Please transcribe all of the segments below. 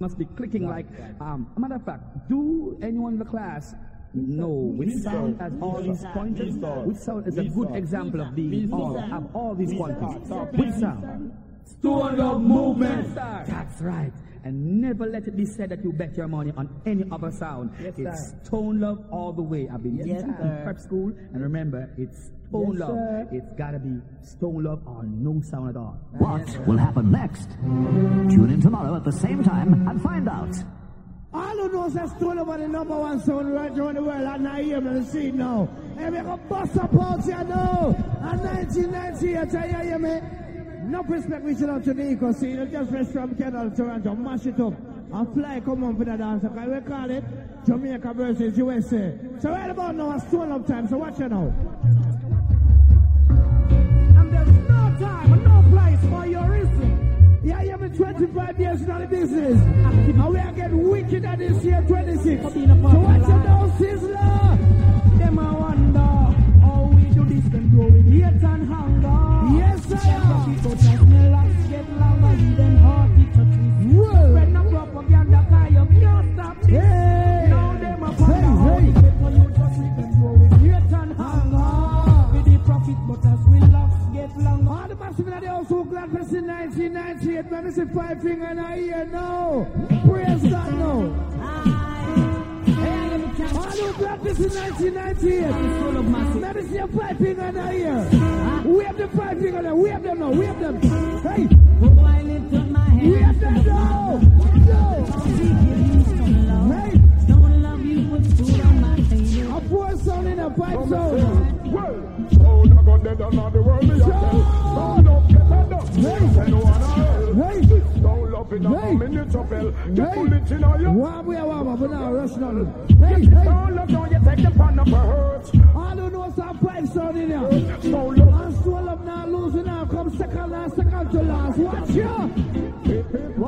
must be clicking like, um, matter of fact, do anyone in the class know which sound has all these pointers? Which sound is a good example of these all, have all these pointers? Which sound? Stone Love Movement. That's right. And never let it be said that you bet your money on any other sound. Yes, it's sir. Stone Love all the way. I've been Yes, in sir. prep school, and remember, it's Stone Yes, Love. sir. It's gotta be Stone Love or no sound at all. What will happen next? Tune in tomorrow at the same time and find out. All who knows that Stone Love are the number one sound right around the world, and I hear me see now. Hey, we go bust up out here now. And 1998, I hear me. No respect we should have to the eco scene. Just fresh from Canada, Toronto, mash it up. And fly come on for the dance. Okay, we call it Jamaica versus USA. So right about now, it's Stone Love time. So watch it now. And there's no time and no place for your reason. Yeah, you have been 25 years in the business. And we are getting wickeder this year, 26. So watch it now, Sizzler. Them I wonder how we do this them a wonder how we get for you just live and grow with hate and hunger. 1998. Let me see five finger in the ear now. Praise God now. All who is in 1998. Let me see a five finger in the ear. We have the five finger there. We have them now. We have them. Hey. Oh, I lift up my hand. We have them now. No. Hey. Don't love you with food on my finger. A poor sound in a pipe zone. Word. Oh, they're going to the world. Shut up. Shut up. Hey. Hey. Hey. a minute of hell. Get Hey. bullet in a you. Warm we are warm up, but now rush nothing. Hey, hey. Don't love, don't you take the pan up a hurt. All who know some five sound in here. Don't love. And swell up now, losing now, come second last, second to last. Watch ya. Hip, hip,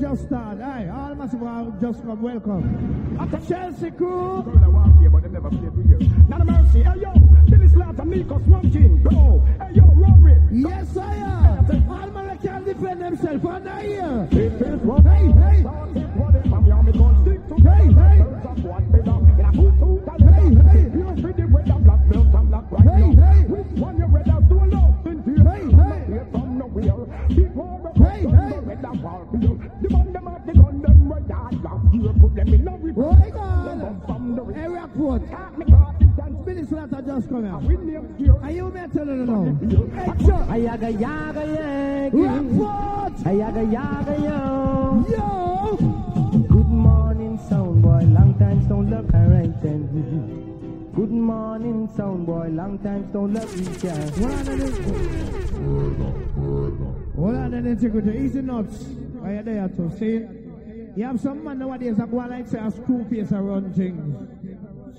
just start, Aye, all massive have just come. Welcome. After Chelsea crew. None of mercy. Hey yo, Billy Slaughter, Nico, Swamp King, bro. Hey yo, Rory. Yes, I am. All man can defend themselves. And I hey. Hey, hey. Hey, hey. Hey, hey. Hey, hey. mesmo. Aí eu meto, não, não, não. Aí yaga, yaga, yaga. Aí yaga, yaga, Yo! Good morning, sound boy. Long time, don't look at Good morning, sound boy. Long time don't love each other. Hold on, then take it easy nuts. Why you there to see? You have some man nowadays that go like say a screw face around things.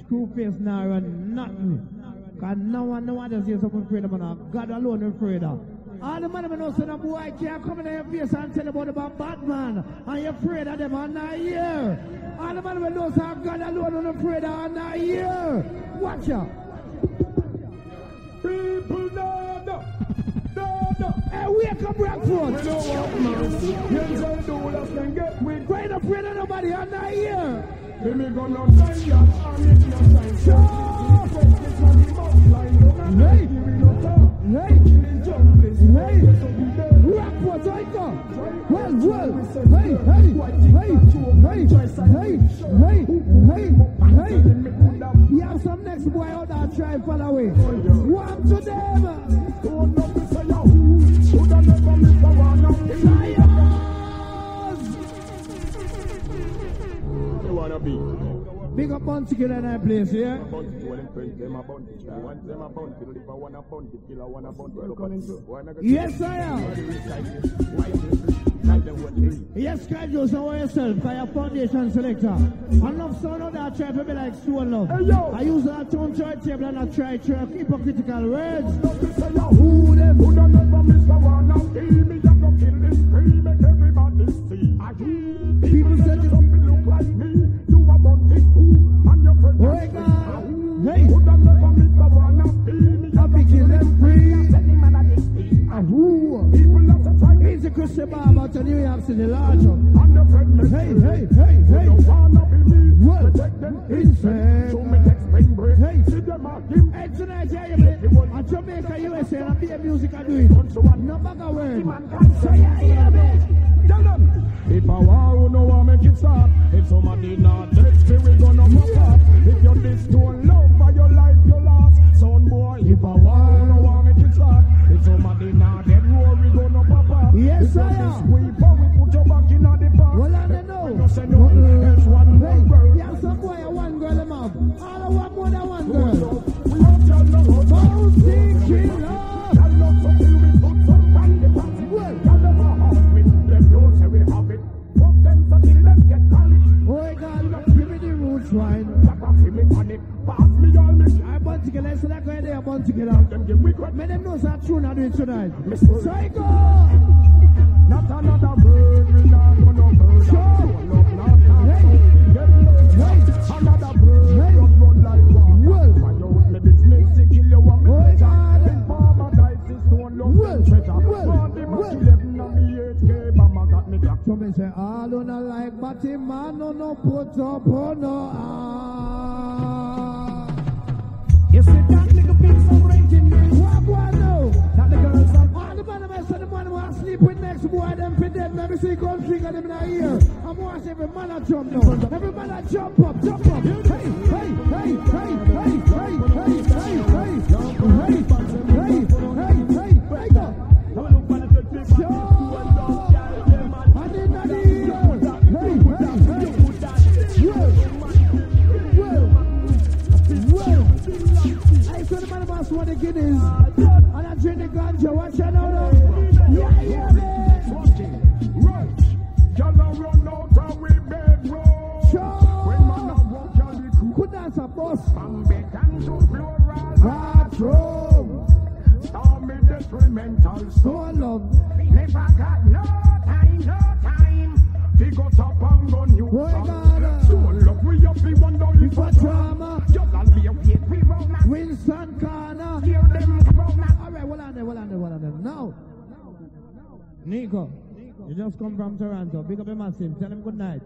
Screw face now run nothing. Cause no one, no one just hear something afraid of man. God alone is afraid of. All the man know say that boy can't come in your face and tell about about Batman. And you're afraid of them and not here. All the man know say God alone is afraid of and not here. Watch out. People know, no, no. Hey, wake up, Rockfort. We don't want mercy. Yes, I do. Let's can get with. Up afraid of nobody and not here. Me gonna send. Yeah. Hey. Hey. Hey. Hey, hey, hey, hey, hey, hey, hey, hey. You out that the one. Wanna be? Big up on in that place, yeah? Bounty to them friends, them a bounty. You want them a bounty, live a one a bounty, kill a one a bounty. One a go- Yes, I am. Like them what they- Yes, God, you know yourself, cause your foundation selector. Enough sound out there try to be like Stone Love. Hey, yo. I use that tone chart table and I try to hypocritical words. Don't be say yo. Who them? Miss a one of the me a go kill this tree, make everybody see. People say Some be look like me, People Praise the Christian Bible to New York City, large Hey, hey, hey, hey. Well, his friend. Hey. Tonight, you play. At I Tell them. If I want, no one make it stop. If somebody not text, we gonna fuck up. If you're this, don't love for your life, your last. Son boy, if I want, Yes, if you're I this am. weep, we put your back in the park. Well, I don't know. Say no, else one Hey, girl. yeah, some boy, one girl. All I want more than one girl. Yes, so they're there bond together. Make them know that tune I do tonight. So I go. Not another bird, we not gonna bird. Sure. Not, not, not, hey. Hey. Another bird, Well. Well. Well. The much and So me say, all on a like, but him man, no, no, put up, oh, no, ah. What the girls the man them say the man who sleep with next boy them for them. Let me see come trigger them in the ear. I'm watch every man a jump now. Every man a jump up, jump up. Hey, hey, hey, hey, Watch out now. now. Yeah, yeah, man. Right. Y'all a run out and we beg road. When man a walk, y'all be cool. Could dance a boss. From Beacon to Floral. Bathroom. Stormy detrimental So storm. love. Never got no time, no time. Got up and gun you. Boy, God. So love we up, we want all the For drama. Just all be a wait, we run Winston Corner. Nico, you just come from Toronto. Big up your massive. Tell him good night.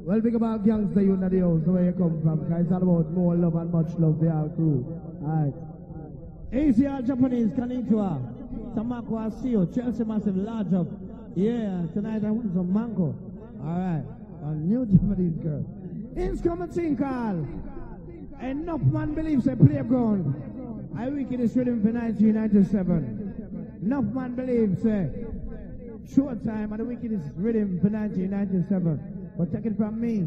Well, big about gangster you know the house, where you come from. Because it's all about more love and much love for our crew. Alright. ACR Japanese, Konnichiwa. Tamako, you. Chelsea Massive, large up. Yeah, tonight I want some mango. Alright. A new Japanese girl. It's coming thing call. Enough man believes a playground. I wicked is rhythm for 1997. Enough man believes a short time and the wicked is rhythm for 1997. But take it from me,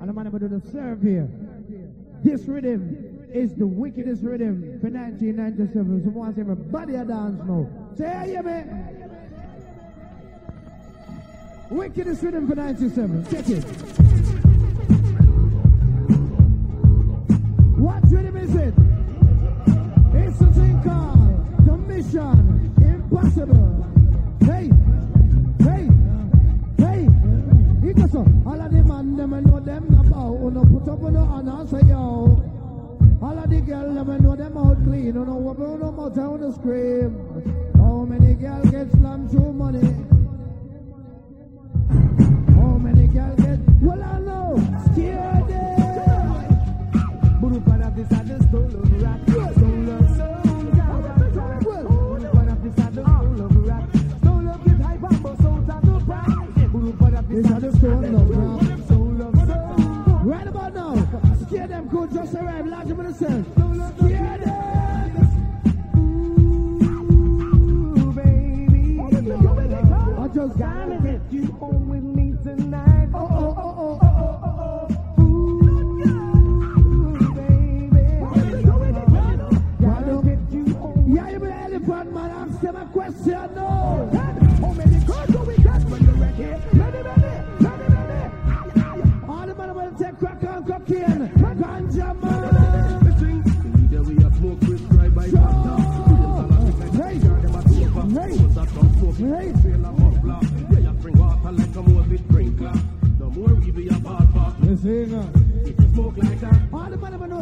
and I'm going to do the serve here. This rhythm is the wickedest rhythm for 1997. So once everybody a dance now. Say, yeah, man. Wickedest rhythm for 97. Check it. What rhythm is it? It's a thing called the Mission Impossible. Say, yo, all of the girls let me know them out clean. You know, we no more know the how scream. How many girls get slammed through money? How many girls get, well, I know, scared. Just arrived, large them in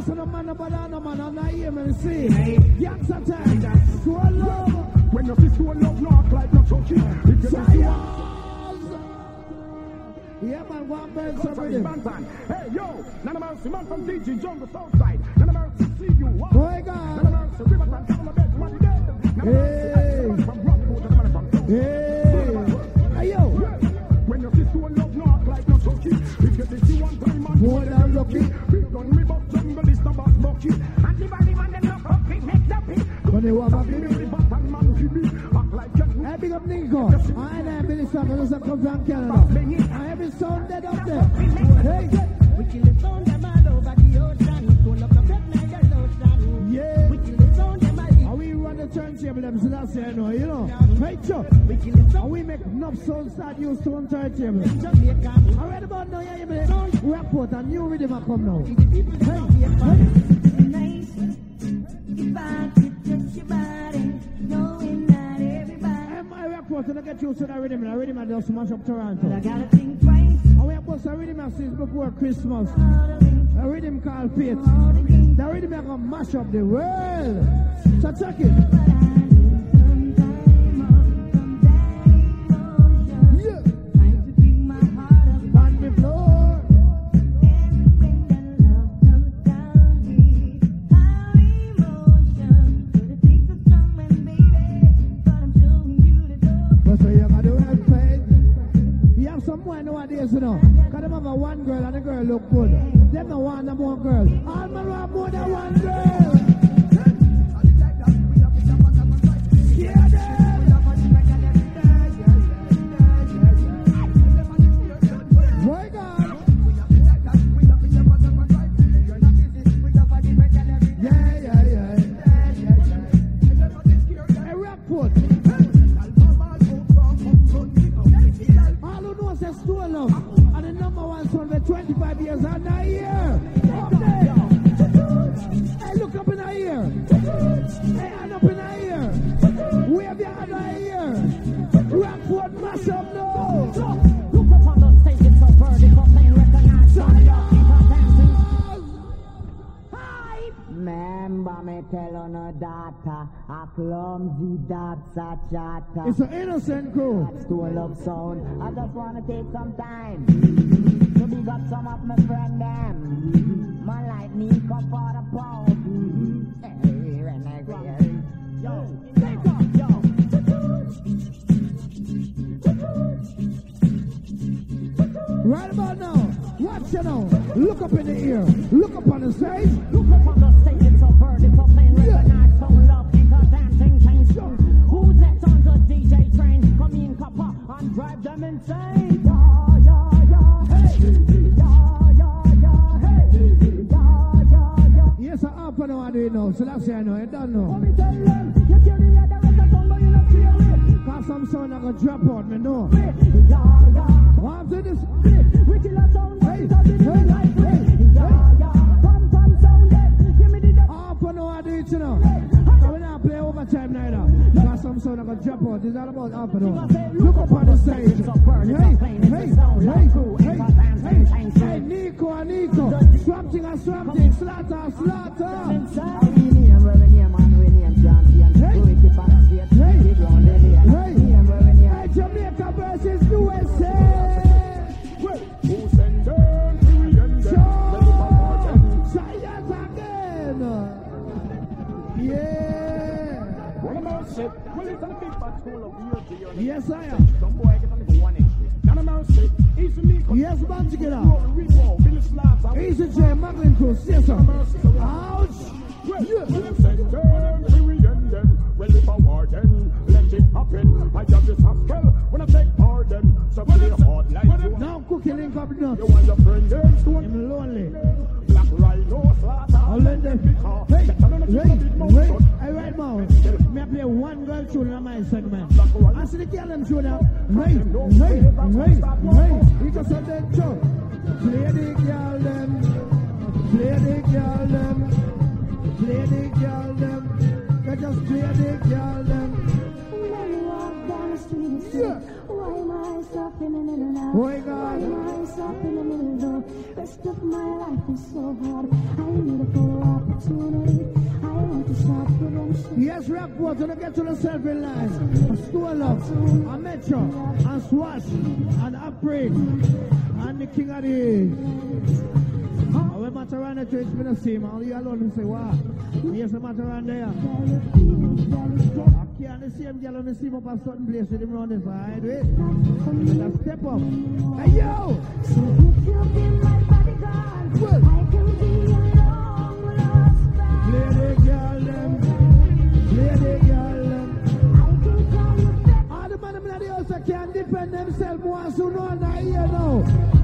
Boss and a a man, and I hear me time. When you see scroll knock like no chucky. If you yeah, man, one man, somebody. Hey, yo, none of us, man from DG, jungle, Southside. None of us see you. Oh, God. None of us, river, come on, bed. Hey. Hey. They walk up, Me the button man, fi be. Act like you big up Nico. I and I Billy Sucker, those that come from Canada. And every sound dead up there. Hey, We kill the sound them all over the ocean. Pull up the black Niger lotion. yeah. We kill the sound them all. And we run the turntable, them, so that's it, no, you know. Right, Chuck. We kill the And sound we make enough sound start use to one turntable. Jamaican. All right, about now, yeah, you better. Rapport, a new rhythm a come now. Hey, hey, hey. And my rapport, so I get used to that rhythm, and the rhythm that just smash up Toronto. I gotta think twice. And we have bust a rhythm since before Christmas. A rhythm called Faith. The rhythm that gonna mash up the world. So check it. A. It's an innocent crew. Stool up sound. I just wanna take some time to big up some of my friend them. Man like me come for the pound. Hey, renegade. Yo, take off, yo. Right about now. Watch you now. Look up in the ear. Look up on the stage. Look up on the stage, it's a vertical plane, recognize drive them insane. Yeah, yeah, yeah, hey. Yeah, yeah, yeah, hey. Yeah, yeah, yeah. Yes, I half an hour do it now. So that's it, I know. You don't know. And tell them, you carry the rest of them, but you not clear it. Cause some sound are gonna drop out, me know. Yeah, yeah. What after this? We kill a sound, Hey, hey, Cause some sound are gonna drop out. It's all about hour. Look up on the stage. Hey, hey, hey, hey, hey, hey, Nico Nico. Swamp thing and swamp thing. Slaughter, slaughter. Mercy. Easy me. Yes, man, together. Easy J, Maglin Crew, yes, sir. King of. Huh? Church, see him. You alone, say. Here's there. I can't on the see him up a certain place with him around this side. Better step up. Hey, yo! So if you be my bodyguard, Well. I can be your long lost friend. The girl, them. The girl, them. I can you. All the man in the house can't defend themselves once who know now. You want come now?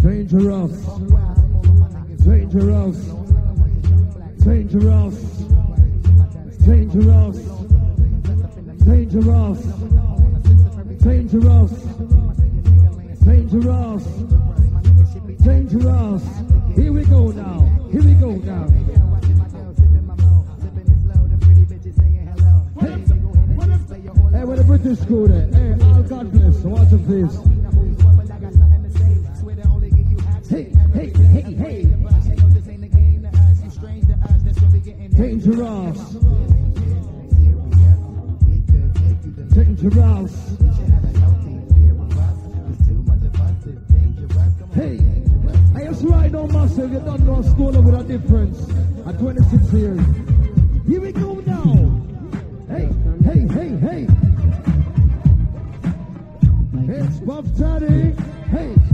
Dangerous. Dangerous. Dangerous. Dangerous. Dangerous. Dangerous. Dangerous. Dangerous. Here we go now. Here we go now. Hey, where the British school there? Hey, all God bless. Watch please. Dangerous. Dangerous. Hey, I just right now, massive. You don't know school with a difference at 26 years. Here we go now. Hey, hey, hey, hey. It's Puff Daddy. Hey.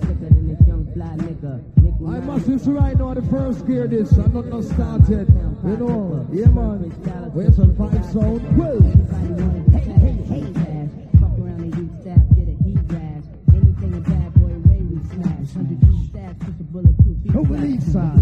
Sicker than this young fly nigga. Nickel I must just right now the first gear this. I'm not not started. You know, yeah man. Where's the five sound? Well, Everybody wanna be hey, hey, hey. Fuck around and use staff, get a heat rash. Anything a bad boy way we smash. Hundred G staff, push a bulletproof. Who believes that?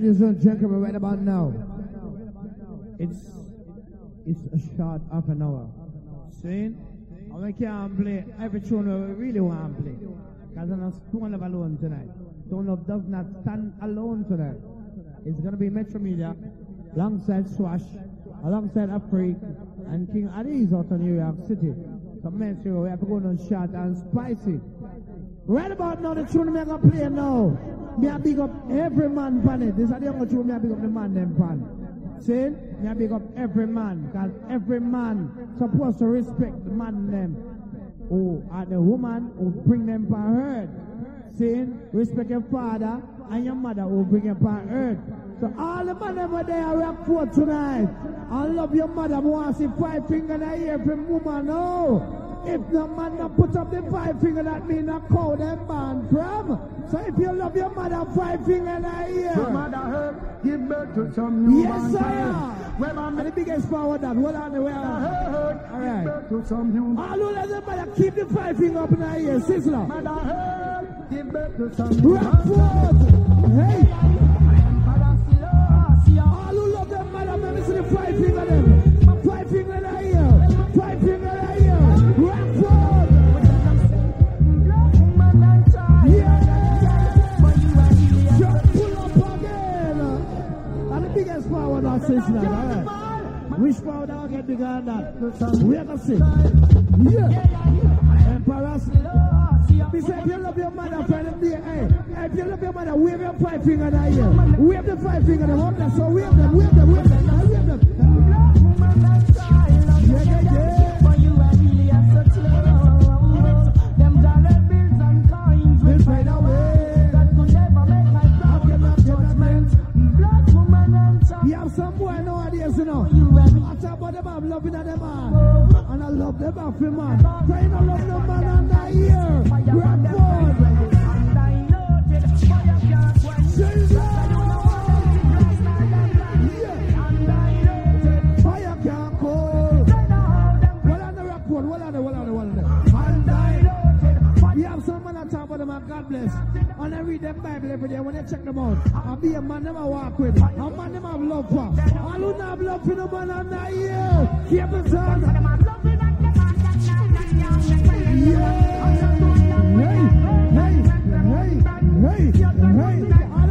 Ladies and gentlemen, right about now, it's it's a short half an hour. See? And we can't play every tune we really want to play. Because I'm not Stone Love alone tonight. Stone Love does not stand alone tonight. It's going to be Metro Media, alongside Swash, alongside Afrik, and King Addies out of New York City. So make sure we have to go on short and spicy. Right about now, the tune me gonna play now. Me a big up every man pan it. This is the only tune me a big up the man them pan. See? Me a big up every man, cause every man supposed to respect the man them. Who are the woman who bring them per herd. See? Respect your father and your mother who bring you per herd. So all the man over there rock for tonight. I love your mother. I want to see five finger in from woman. Oh. No. If the man not put up the five finger, that mean a call them from. So if you your mother, five finger in the mother hurt, give birth to some new Yes, man I child. am. And my the biggest power that. Hold on the way. mother All hurt, give birth to some new man. All who let the mother keep the five finger up in the ear. Sizzler. Mother hurt, give birth to some new man. Rockfort. Hey. Power that alright. Which power that get bigger than that? We are gonna see. Yeah. Emperors. Me say if you love your mother, friend of the hey, if you love your mother, wave your five finger in the air. Wave the five finger there. So wave them, wave them, wave them, wave them. Loving at them man. And I love them off man. So you don't love no man under here. Read them Bible every day when I check them out. I be a man them I walk with. A man them have love for. All who not have love for no man under here. Keep it on. Yeah. Hey, hey, hey, hey, hey.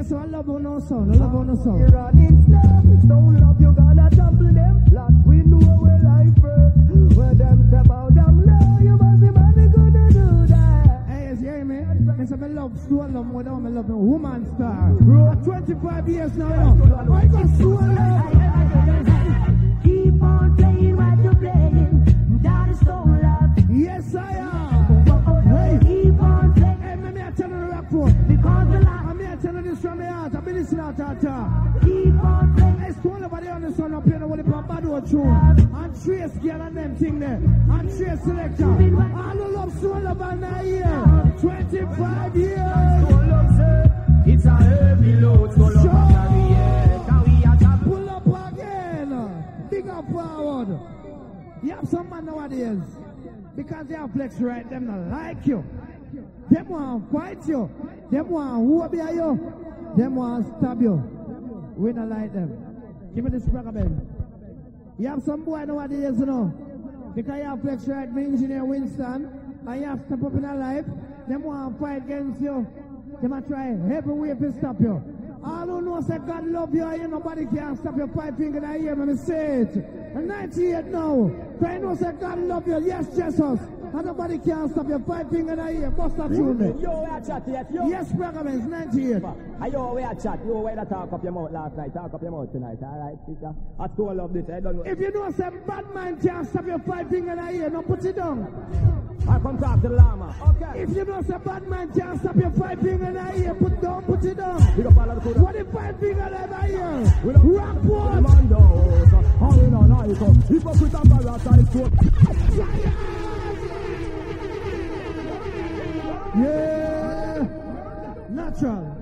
Yes, so I love on no son. I love on no son. Hey, yes, you hear me? Me say me love, so I love more than me love me woman star. Bro, 25 years now, you know. I got so love. It's over on the thing love, so love and I 25 years. It's a heavy load, so Sure. love carry. Can we a? Pull up again. Forward. You have some man nowadays. Because they have flex right, them not like you. Them want fight you. Them want whoop you. Them want stab you. We don't like them. Give me this brother Ben. You have some boy nowadays, you know. Because you have flex right, me engineer Winston, and you have step up in your life. Them want to fight against you. Them a try every way to stop you. All who know say God love you, and nobody can stop your five finger in the ear, let me say it. And 98 now. You know say God love you, yes, Jesus. And nobody can stop your five finger in the ear. Bust that tune there. Yo, we a chat yet, yo. Yes, brother, man, it's 98. Ah, hey, yo, we a chat. Yo, where the talk up your mouth last night, talk up your mouth tonight, alright, sister? I still love this, I don't know. If you know say bad man can't stop your five finger in the ear, no put it down. I come talk to the llama. Okay. If you know say bad man can't stop your five finger in the ear, put down, put it down. Big up all of the good What if five finger in the ear? Rock what? Commandos, all in all night. Hypocrite and parasite, so Yeah. Natural.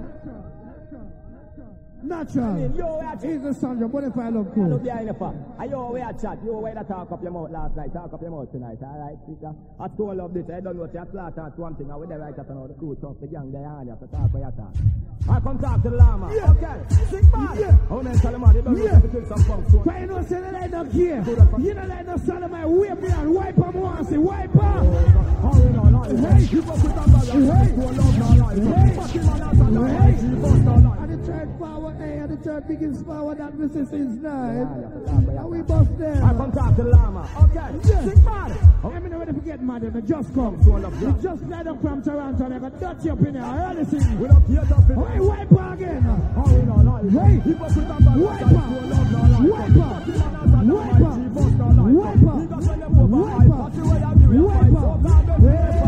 Natural. Yo, we a chat. He's the Sandra, what if I look I cool? look behind the fuck. Hey, yo, we a chat. Yo, where the talk up your mouth last night, talk up your mouth tonight, alright, sister? I still love this, I don't know what you slaughter at one thing, I with the right at another crew, trust the gang, they you, so talk where you talk. I come talk to the llama. Yeah. Okay. Sing man. Yeah. Oh, man, them how they don't Yeah. to some punk, so. But you know, say the light up here. You know, like no of my whip me and wipe up once, wipe up. all in all night. Hey. Hypocrite and the third power, hey, and the third biggest power that resistance is nine. And we bust them. I come talk to the llama. Okay. Yeah. Sing man. Let me know when to forget, madam. I just come. So We just fly up from Toronto I got dirty up in here. I heard this thing. We don't to fit. Hey, wipe her again. All in all night. Hey. Wipe no. Wipe a Wipe life. Wipe them over Wipe the I fight.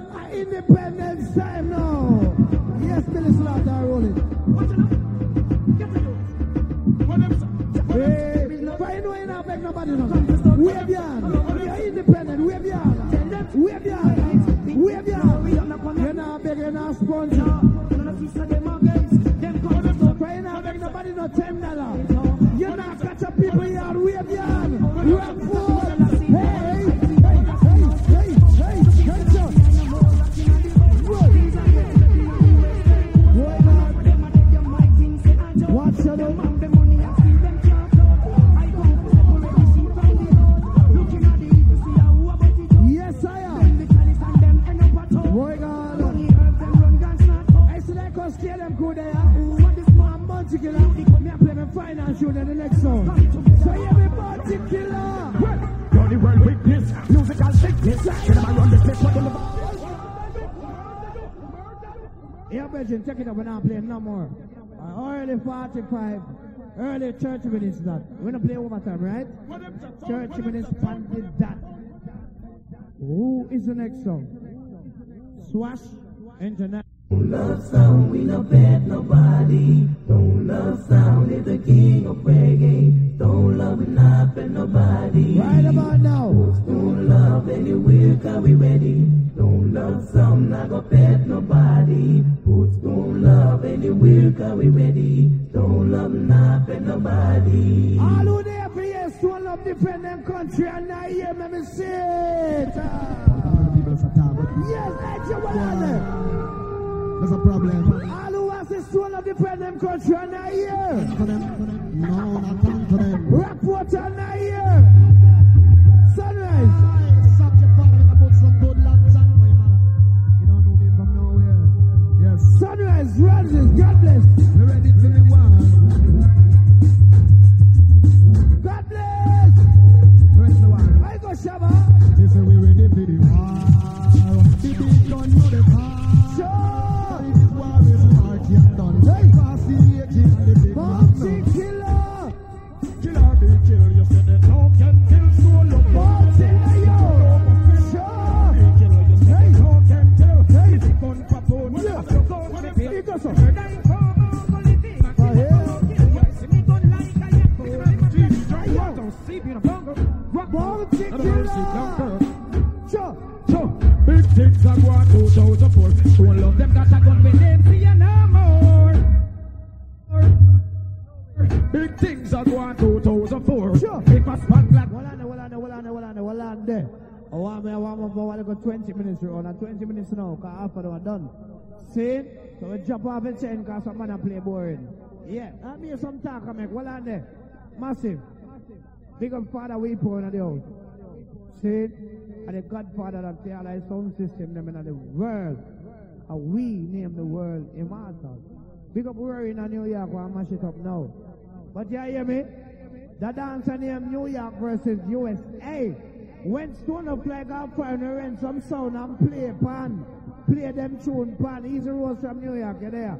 independence time now. Yes, Billy Slaughter, roll it. Hey, but you know you not beg nobody no. Wave your hand. Early 45, early 30 minutes that. We're not play overtime, right? 30 minutes funded that. Who is the next song? Swash Internet. love sound, we no bet nobody. Stone Love sound is the king of reggae. Stone Love we not bet nobody. Right about now. Stone Love anywhere cause we ready. Stone Love sound, not go bet nobody. Put don't love anywhere cause we ready. Stone Love not bet nobody. All who there for years to love defend them country and I hear me, me say it. People are talking, but Yes, that's a problem. All who are artists who love the them country and I hear. For them, for them. No, not come to them. Rockwater and I hear. Sunrise. Aye, suck your father and put some good land song for you, man. You don't know me from nowhere. Yes. Sunrise, Roses, God bless. We ready to the one. God bless. Press the one. I go Shabba. They say we ready for the war. 20 minutes on and 20 minutes now, because half of them that I don't be any more. Big things are done. See? So we jump off and chain because some man play boring. Yeah, I mean some talk I make. Hold on there. Massive. Big up Father we pour in the house. See? And the godfather of the allied sound system them in the world. And we name the world immortal. Big up Rory in New York, we'll mash it up now. But you hear me? The dancer named New York versus USA. When Stone of Fly got fire and some sound and play pan, play them tune pan, easy rose from New York, you there?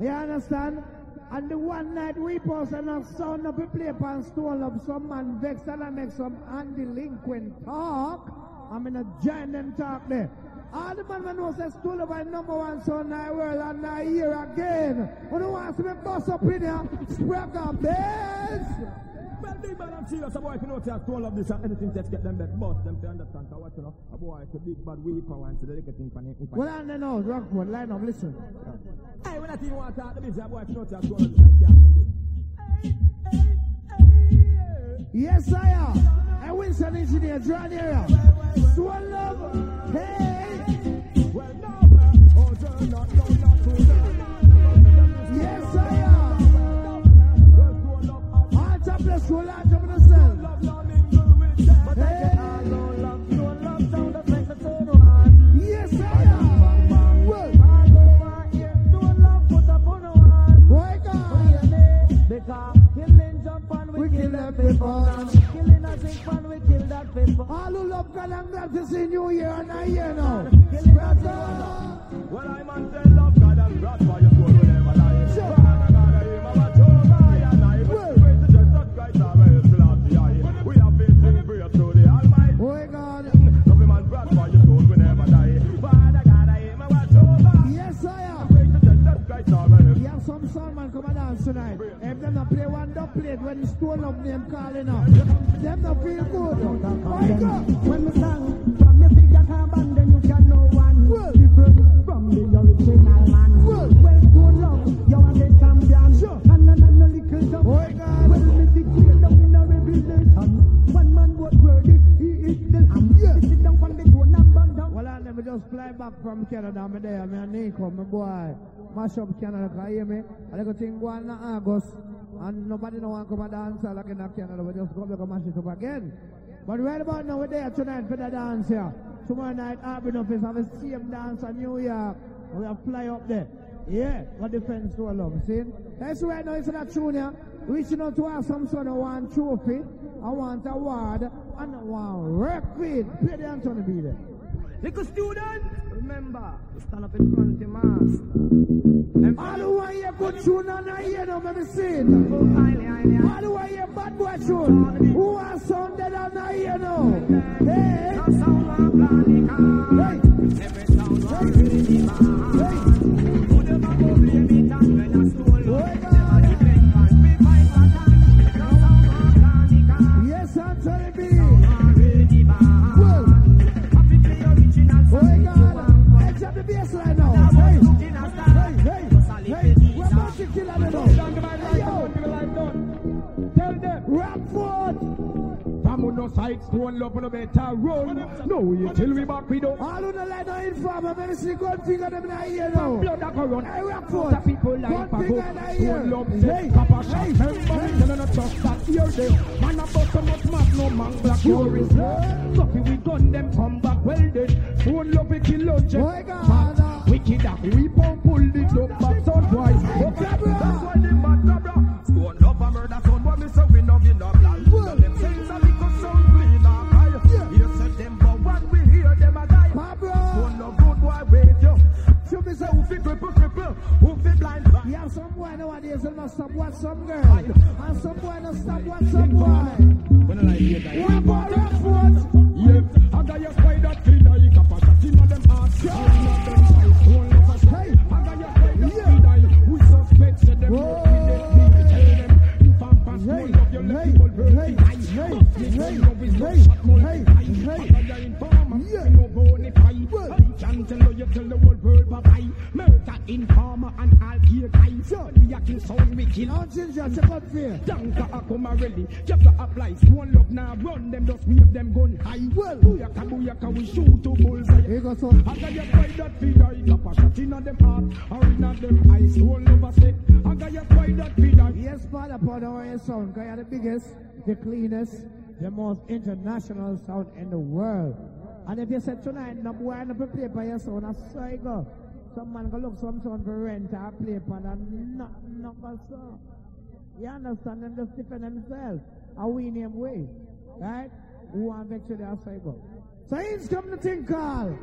You understand? And the one night we post enough sound up, we play pan stone up, some man vex and I make some undelinquent talk. I'm in a giant talk there. All the man knows that stool of my number one son in the world and I hear again. When you want to me bust up in here, spread the beds. Big serious, a boy can not take all of this and anything just get them back. But them to understand, what you know, a boy is a big bad weep and to thing for him. Well, I don't know, Rockwood, line up, listen. Hey, when I think you want to talk the business, a boy can not take all of this and can't come Hey, hey, hey, Yes, I am. I Winston Engineer, draw area. Swan love. Hey. Well, uh, oh, turn not, no, here, no love, put up on a one. boy, God. Because killing jump and we, We kill kill them them people. people. Killing a sick and we kill that people. All who love God and glad to see New Year and I hear now. Brother. Well, I'm on love God and prosper your soul dance tonight. If them not play one dub plate when the stone up name calling up, them not feel good. When we sang from your figure carbon, then you can know one Well. different from the original man. Well. well good love, you are the champion. Sure. And and and a little. Boy, oh, God. Well, me down in just fly back from Canada. Me there, me and Nico, my boy. Mash up Canada, can you hear me? I like to think one in August. And nobody want to come and dance like in Canada. We just come back and mash it up again. But right about now, we're there tonight for the dance here. Tomorrow night, Auburn office have a same dance in New York. We have fly up there. Yeah, what defense to love, see? That's right now, it's that tune here. Reaching out to us some sort of one trophy. I want award and I want record. Play the Anthony B there. Little student, remember, stand up in front of your master. All the way you good tune and I hear now, let me. All the way you bad boy tune. Who are sounded and I hear now? Hey, hey, hey. Fight, stone love on a better run. No way till we back we don't. All who don't like no informer, let me see gun finger them in the ear now. Blood that go run. Hey, rock The forth. people like Gun Paco, finger in the ear. stone love, say, copper shot, remember me, tell them trust that ear there. Man a bust so much mad, no man black tourist. Soppy we gun them come back well dead. Stone love we kill. My God. Wicked that we pump pull the dog back son twice. You have some boy nowadays that must stop watch some girl. And some boy not stop watch some boy. When I hear that. What about rock forth? Yeah, I got your spider clean, I eat up a shot in them hearts. All of them eyes, don't let us Hey. I got your spider clean, I we suspect say them Whoa. work with them. Me tell them, if I'm past Hey, one of your hey, left people hey, hurt it. hey, But this hey, one love is not hey, shot more hey, than I. hey. I got we kill sound, we kill Now, Ginger, check out fear. Danka Akumarelli, just to apply one love now, run them, just wave them gun high. Well, booyaka, booyaka, we shoot to bullseye. Here goes some. I got your pride that feed I got a shot in them heart, or in them eyes, one love I say. I got your pride that feed I. Yes, Father, upon our sound, because you're the biggest, the cleanest, the most international sound in the world. And if you said tonight, no boy, no play by your sound, I go. Some man go look some sound for rent or play upon and not, not song. You understand them just defend themselves. And we name way. Right? Who want to make sure they are so you go. So he's come to think call.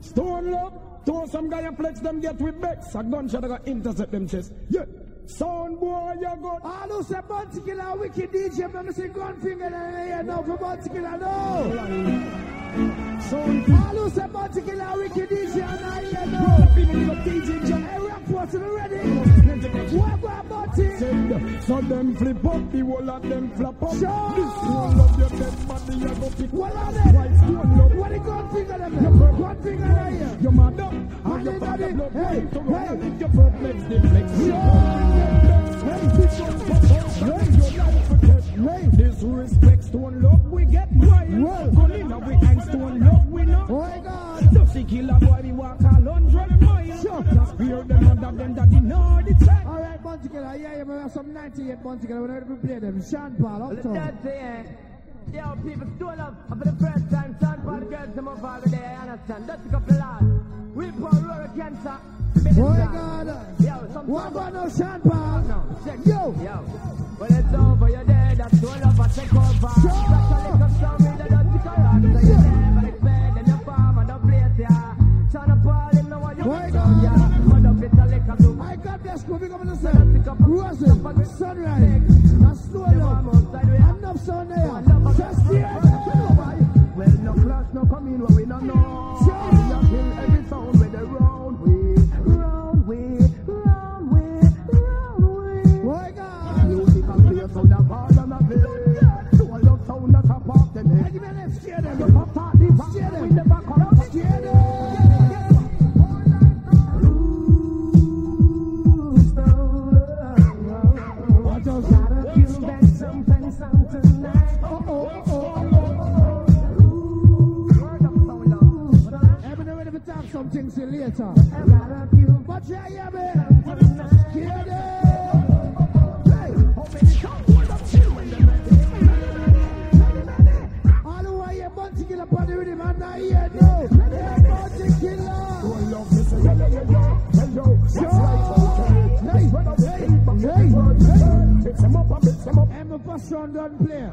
Stone love, throw some guy and flex them get with Bex. A gunshot I got intercept them chest. Yeah. Sound boy, you got. All who say Bounty Killer, wicked DJ, let me see gun finger in the air now for Bounty Killer, no. Sound All who say Bounty Killer, wicked DJ, and I no. people in the DJ jump. Hey, rap what's ready? What about? Send, so them flip up, the whole of them flap up. Sure. This one love your dead body, you go pick What are they? stone love. What the gun finger them? there? Gun finger in the air. Your mother, And and your they father got it. blood Hey, hey. and your birth makes the flex. Hey, this one pop out, hey, your life protect. Hey. This respect stone love, we get wild. Well. Gun in we and stone love, we know. Oh my God. Dusty killer boy, we walk a hundred miles. Sure. Just fear them under them that know the time. All right, Bounty Killer, yeah, you have some 98 Bounty Killer, whenever we play them. Sean Paul, uptown. That's it. Yo, people stole up and for the first time. Son, for the girls, some of over there, I understand. That's a couple of lads. We pour rural cancer. My God. What about no? No, check. Yo. Yo. When it's over, you're dead. That's stole up and take over. Sure. That's a little story that don't take a lot. So you never expect in the farm and the place, yeah. Son of Paul, him know what you My God. yeah. But up it's a liquor too. I got this school, big up the set. Russell, Sunrise, and Slow Love, enough sound there. Just here. Well, no class, no come in where we don't know. Things till later. But yeah, yeah, man. Hear them. All who are here, Bounty Killer, party with him, and not here, no. Hey, Bounty Killer. Hey, hey, hey. I'm a first round gun player.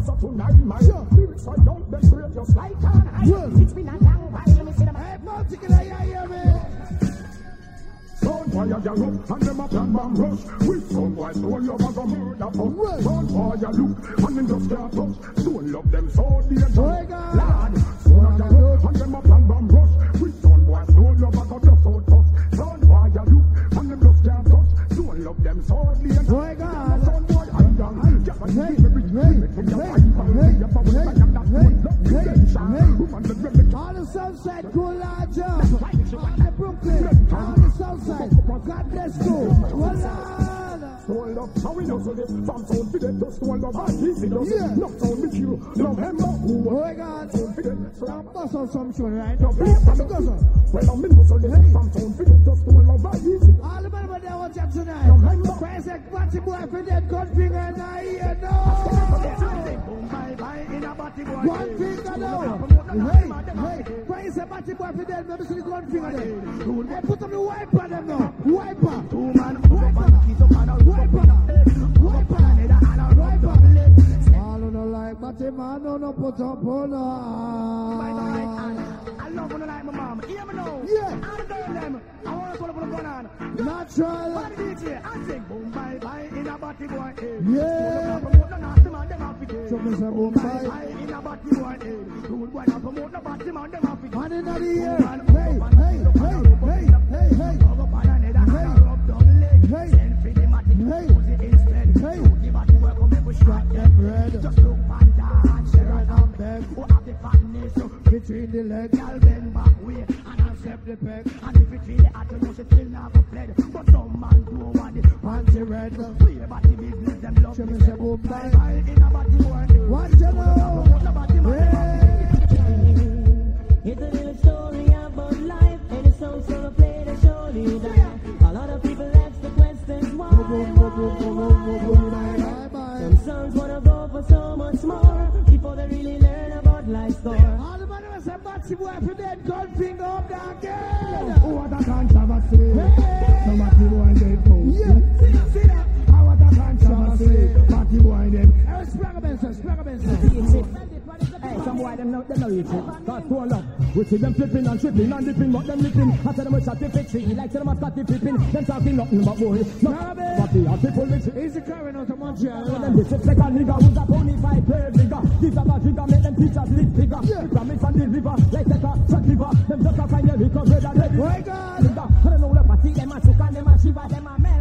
fire ya look and them a plan bomb rush. We sound white soul love a go murder fuck. Sound fire look and them just can't touch. Don't love them so dangerous. Oh, God. Lord, ya look and them a bang bang rush. We son boys don't love a got just out boy ya do, and them just can't touch. Don't love them so and Boy, God. Son boy I young, just like Hey, me, every hey, minute from your hey, wife, and hey, your power, hey, and that's hey, what love hey, redemption. hey. Woman, the remedy. All the Southside cool large up. All the Brooklyn. All the Southside. God bless you. Well, Lord. Stole up, how we know so this From sound for them, just stole up and easy does Yeah. it sound with you, love him up Who Oh was my God. sound for them So Now bust out some right? now play from the Because of- Well, I'm in From sound for them, just stole up and easy All the men over there watch up tonight. Praise the party boy for that gun finger and I hear no. One finger now. Hey, hey, praise the party boy for that. Let me see the gun finger there. Hey, put up the wiper them now. Wiper. Two man. Wiper. Wiper. Wiper. Wiper. Who don't like party man, no, no put up on I love when I like my mom. Hear me now. Yeah. I'm girl them. I want to go up on the on. Natural. Body DJ, I sing boom bye bye in a body boy. eh. Yeah. So me say eh. Body man, in the ear. Hey, hey, hey, hey, hey, hey. Hey. Hey. Hey. Hey. Between the legs. Girl bend back way and accept the peg. And if it really hot, you know she still go pled. But some man do want it. Panty red. Free body business, me. me you. Hey. It's a little story about life, and it's so so to play show you that. A lot of people ask the questions why, why. Some wanna go for so much more before they really learn about life. All the man was a batty boy for that gun up there again. What a controversy. Some the boy dead Party boy dead Hey, Spragga Benz, Spragga Benz. Hey, some boy them know them know it. Cause to love, we see them flipping and tripping and dipping, but them lipping. I tell them we shot the fixie, like tell them I start the flipping. Them talking nothing but boy. No, but the are people with He's the current out of them Montreal. disrespect a nigga who's a pony fight per nigga. This a bad figure, make them teachers live bigger. Yeah. From the river, like take a shot river. Them just a find the because we're the ready. My God. I don't know the party, them a choke and them a shiver, them a melt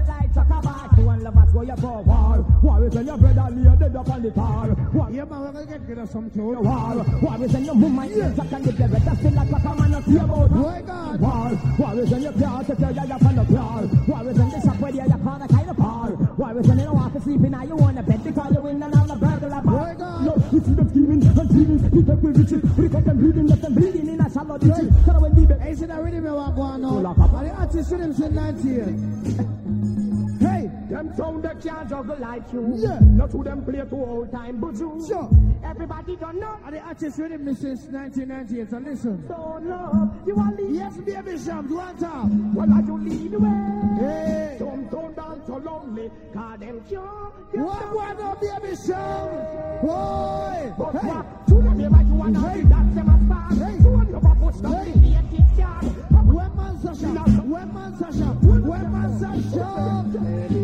go you for war. War is when your brother lay dead up on the tar. War Yeah, man, we're gonna get rid of some your too. war. War is when your woman yeah. jack and the devil just feel like a man not see about. My God. War, war is when you can't take your yaya from the car. War is when the shop where you call the kind of par. War is when you don't want to sleep in now you want a bed because you win and all the burglar bar. My God. No, we see them scheming and scheming. Take we riches. We cut them bleeding, let them bleeding in a shallow ditches. So when the Hey, see that rhythm me want go on Pull now. up, up. And the artist rhythm since 19. Them sound they can't juggle like you. Yeah. Not to them play to old time buju. sure. Everybody don't know. And the artist rhythm me since 1998. So listen. Don't love. You want lead. Yes, baby Shams, one time. Well, I you lead the way. Hey. Don't turn down so lonely. Cause them cure. you One down. up, baby Shams. Boy. But Hey. what? To them, you you wanna Hey. that them as far. Hey. To them, you push them. Hey. Hey. It yard. Where man Sasha? Where man Sasha? Where man Sasha?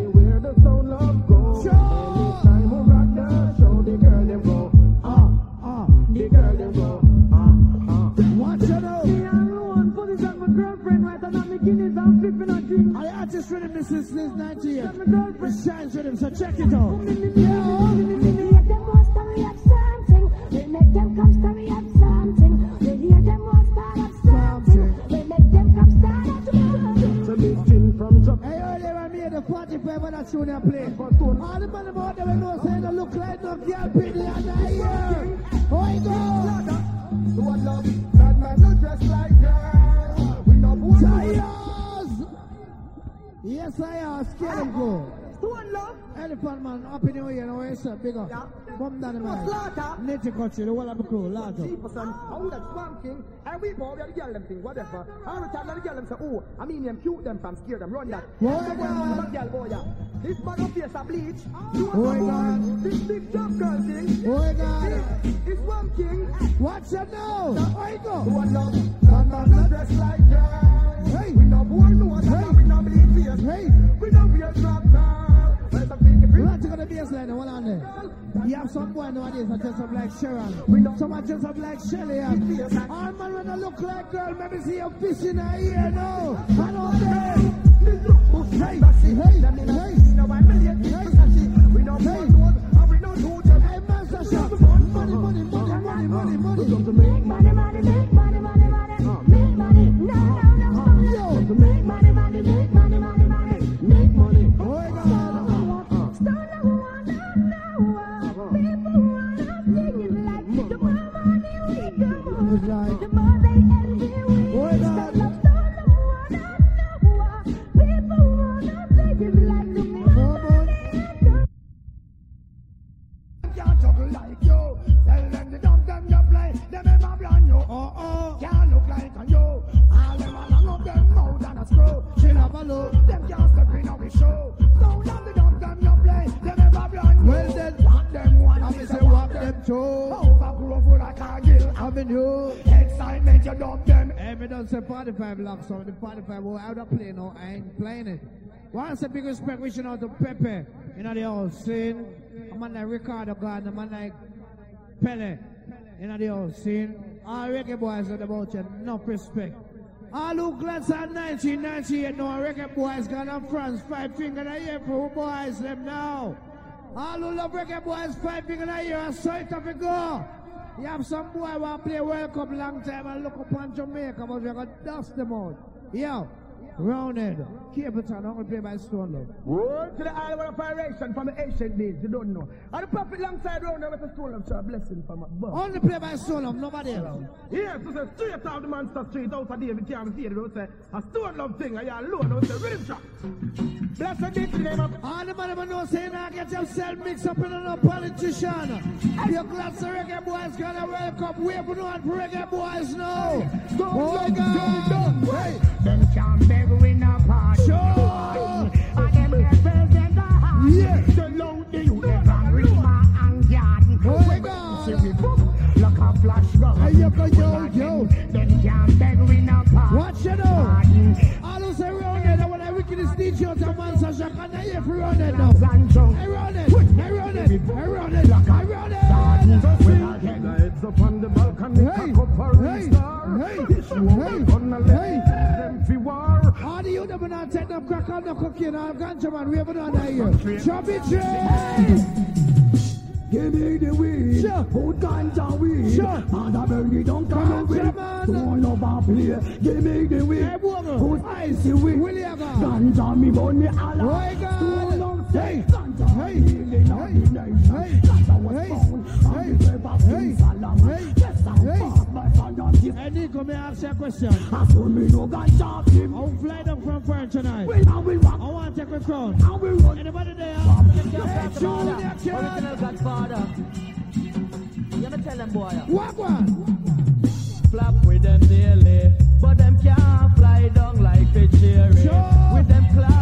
Right I'm flipping a. And the artist rhythm me since since 98. It shines rhythm, so check it out. Yeah. We hear them want story of something. We make them come story of something. We hear them want start of something. We make them come start of something. So this gin from Japan. Hey, earlier I made the party play when that tune I play. All the man about them know say they look like no girl pity and I hear. Oh, it goes. One love, man no dress like girl. We no boy. Yes, I am. Scare them go. Ah, ah. One love, Elephant man, up in your ear, no way, sir. Big up. Bum down the man. slaughter. Nature country, the whole of the crew, large up. Cheaper son, I would have swamp king. And we go, we are the girl them thing, whatever. All the time, the girl them say, oh, I mean them cute them from scare them, run that. Boy, one God. girl boy, yeah. This man up face a bleach. You Boy, want God. This big job girl thing. Oh, God. It's swamp king. Watch it now. Oh, it go. One love, that man no dress like girl. Hey. We no boy no, that Hey. we no bleed face. Hey. We no wear drop girl. Right to the baseline, hold on there. You have some boy nowadays that dress up like Sharon. Some dress up like Shelly. All man when I look like girl, maybe see a fish in her ear now. I know there. Hey, hey, hey, hey, Master Shop. Money, money, money, money, money, money. Money, money, money, money. It's like, Done say 45 locks on the 45 well, out of play now. I ain't playing it. Once a big respect wishing out to Pepe. You know the old scene. A man like Ricardo Gardner, a man like Pele. You know the old scene. All reggae boys are about you. no respect. All who glance at 1998 now, reggae boys gone to France. Five finger in the ear for who boys them now. All who love reggae boys, five finger in the ear, and so it have to go. You have some boy want play World Cup long time and look upon Jamaica, but we're gonna dust them out. Yo, Rounded, Capleton, only play by Stone Love. Word to the island of operation from the ancient days, you don't know. And the prophet alongside round there with a stone of a blessing from above. Only play by Stone Love, nobody else. Yes, so say straight out the Manchester Street, out of David Cameron Theatre, don't say a stone love thing, and you're alone, don't say rhythm shot. Blessed be the name of All the man who know say now get yourself mixed up in a politician. Your class of reggae boys gonna Cup. We have for reggae boys now. Hey, oh, them can't beg win a party. Sure. And them get present the heart. Yeah. The loud the youth, they can rima and garden. Oh my When God. we see we boom, like a flash gun. Hey, Hey, cock up a hey, them fi war. All the youth never not take no crack on no cocaine or ganja man. We have done here. Chop it, Give me the weed, Sure. put ganja weed, Sure. and I burn it down with German. Don't over play. Give me the weed, Hey, put icy weed, ganja me burn me all Oh, my God. Don't long say, Hey. ganja Hey. healing all Hey. the nation. Hey. Ganja was Hey. found Hey. on the grave of Hey. King Solomon. Hey. Yes, I'm Hey. fast, my son, and this- Hey, Nico, may I ask you a question? I told me no ganja him. I'll fly down from France tonight. Well, I will rock, I want to take a crown. I will run. Anybody there? Just Hey, talk about Junior that. Original Godfather. You me tell them boy, What one? flap with them daily, but them can't fly down like a cherry. Sure. With them claw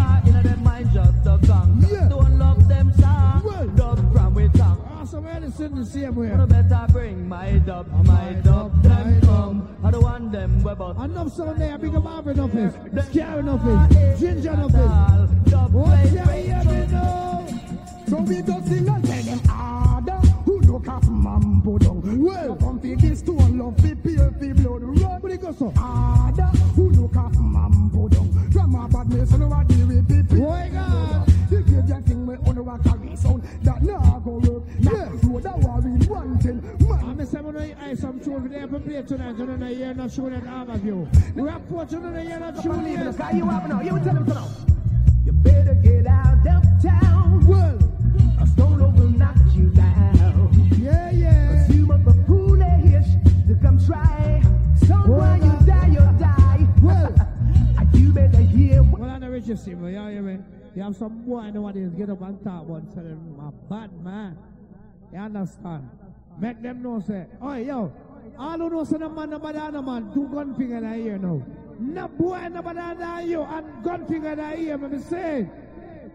sitting the same way. You better bring my dub, my dub, them come. I don't want them webber. Enough sound there, big up Marvin office, Scaring office, Ginger office. What's your hear me now? So we go sing and tell them harder. Who look at mambo down? Well. come fi this stone love fi pay fi blood run. What it go so? Harder. Who look at mambo down? From a badness on our deal with people. In. I'm a seven I some tune for them to play tonight. You know, you're not showing an arm of you. Rap what you know, you're not showing believe in us. it. How you have now? You tell them so now. You better get out uptown. Well, A stone will knock you down. yeah, yeah. You up a foolish to come try. Somewhere Well, you uh, die, you die. Well. You better hear what Well, I know what you see, but you hear me? You have some boy nowadays get up and talk one, tell them I'm a bad man. You understand? Make them know, say, oh, yo, all who know, say, no man, no bad no man, two gun finger in the ear now. No boy, no bad than you, and gun finger in the ear, me say.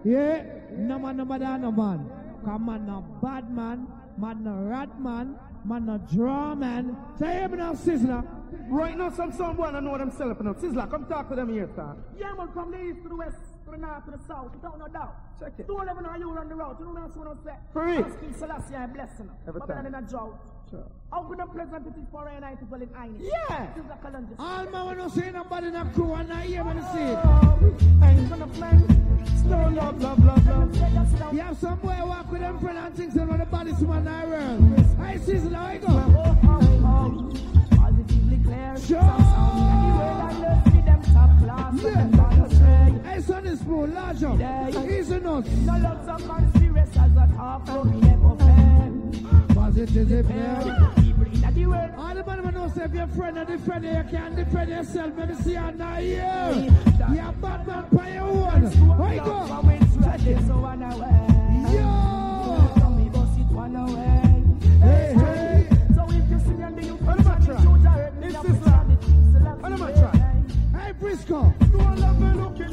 Yeah, no man, no bad no man. Come man, no bad man, man, no rat man, man, no draw man. Say, him now, Sizzla. Right now, some someone I know themselves now. Sizzla, come talk to them here, sir. Yeah, man, from the east to the west. To the north, to the south, without no doubt. Check it. Don't ever know you on the road. You don't know what I'm saying. For real. King Selassie, I bless you. Every But time. in a drought. Sure. How good and pleasant it is for a night people in. Yeah. It is like a lunch. All man when no say nobody in the crew and I hear when see it. Ain't gonna plan. Still love, love, love, love. You have some boy walk with them friend and things and when the body's man I. I see it go. Oh, oh, oh. Positively clear. Sure. Some sound anyway, I love see them top class. but them gone astray. Hey, son is spoon, large up. Easy nuts. No man serious as a half and never fail. Positive, yeah. People in the world. All the man know say if your friend and defend you, you can't defend yourself. Let me see you now here. You're bad man by your own. Where you go? So it's ready, so on. Yo! So me bust it one away. Hey, hey. So if you see me and the youth, I'm a try. This is uh, What am I trying? Hey, Briscoe. Don't love me looking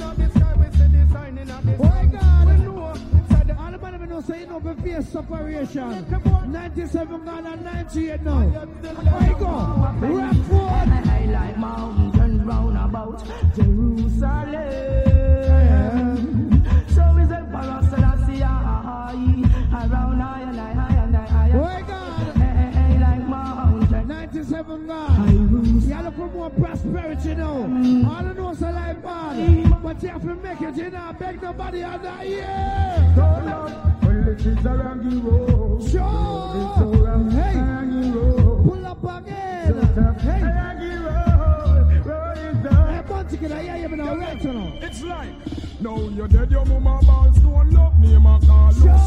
know say you know be face separation. 97 gone and 98 now. Where you go? Rockfort. I like mountain round about Jerusalem. So is Emperor Selassie around high and high, high and high, high. Oh, God. Hey, like mountain. 97 gone. You look for more prosperity now. Mm. All the know say life bad. Mm. But you have to make it, you know. Beg nobody under here. Don't love, Well, it is a rangy road. Sure. Hey, road. pull up again. Hey, Rangy road. Road is a hey, bunch of I hear you now, right now. It's like now you're dead, your mama balls don't love name a call. Sure.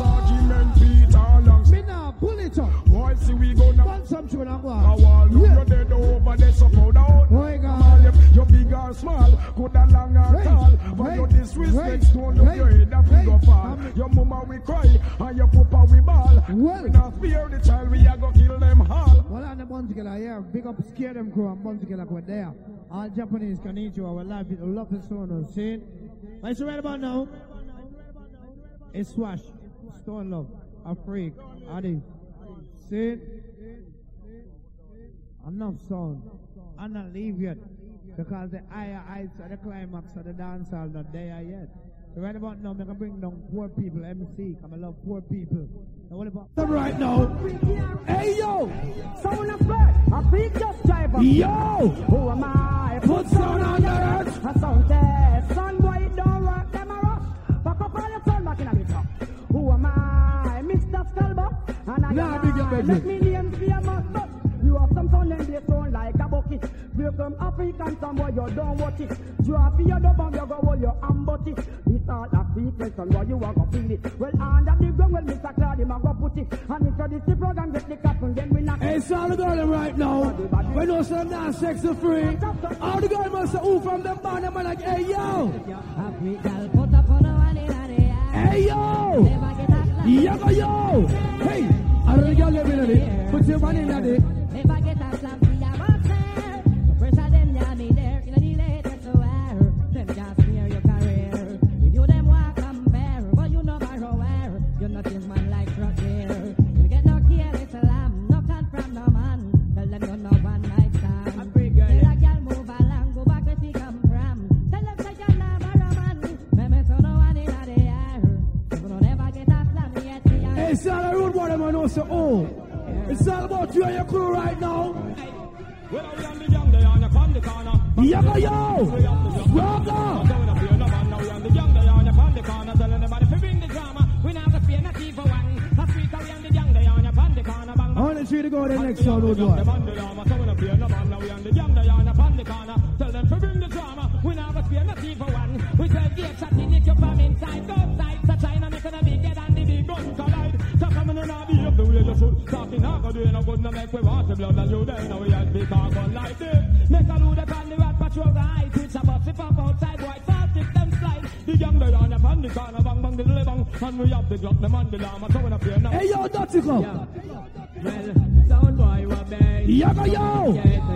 Peter. Me now, pull it up. Why see we go now? One some tune go A on. wall, look, Yeah. you're dead over there, or small, good or long or Hey, tall. But hey, your disrespect, hey, don't look your head, we go fall. Your mama we cry, and your papa we ball. Well. We not fear the child, we a go kill them all. Well, on the bunch together here, big up scare them crew and bunch together go there. All Japanese can eat you, our life, people love the sound, see? What's right about now? It's Swash, Stone Love, a freak, Adi. See? Enough sound. I'm not leave yet. Because the higher heights of the climax of the dance hall not there yet. So right about now, I'm gonna bring down poor people, MC, because I love poor people. Now what about them right now? Hey yo! Sound of bird, a big just driver. Yo! Who am I? Put sound on the earth! A sound test. Son boy, it don't work, them a rush. Back up all your son back in a bit. Who am I? Mr. Scalba. And I Nah, am big I. Let me name famous, but you have some sound and they sound like a bucket. You come African, some boy, you don't watch it. Drop your dub and you go hold your ambut it. This all a son boy, you a go feel it. Well, under the ground, well, Mr. Claude, him go put it. And introduce the program, get the cap and then we knock Hey, it. it's all girl them right now. We know some not sexy free. All the girl must say, ooh, from the band, them are like, hey, yo! Hey, yo! Yo, yo! Hey! I don't in it. Put your money in. If I get that slam, Now pay not even one. Last week, we are the younger on the corner Yaga yo Yaga We all are young, they are on the on the corner. Bang, I want to see to go to the next one, road Go no good, no make we want the blood and you then. Now we had big car gun like this. Make a load upon the rat patrol, the high twitch, a bus, if up outside, boy, fast, if them slide. The young they on the pan, the corner, bang, bang, the bang. And we have the Glock, the man, the llama, so we not fear now. Hey, yo, Dutty Club! Well, sound boy, you a bad. Yo, yo! Yeah,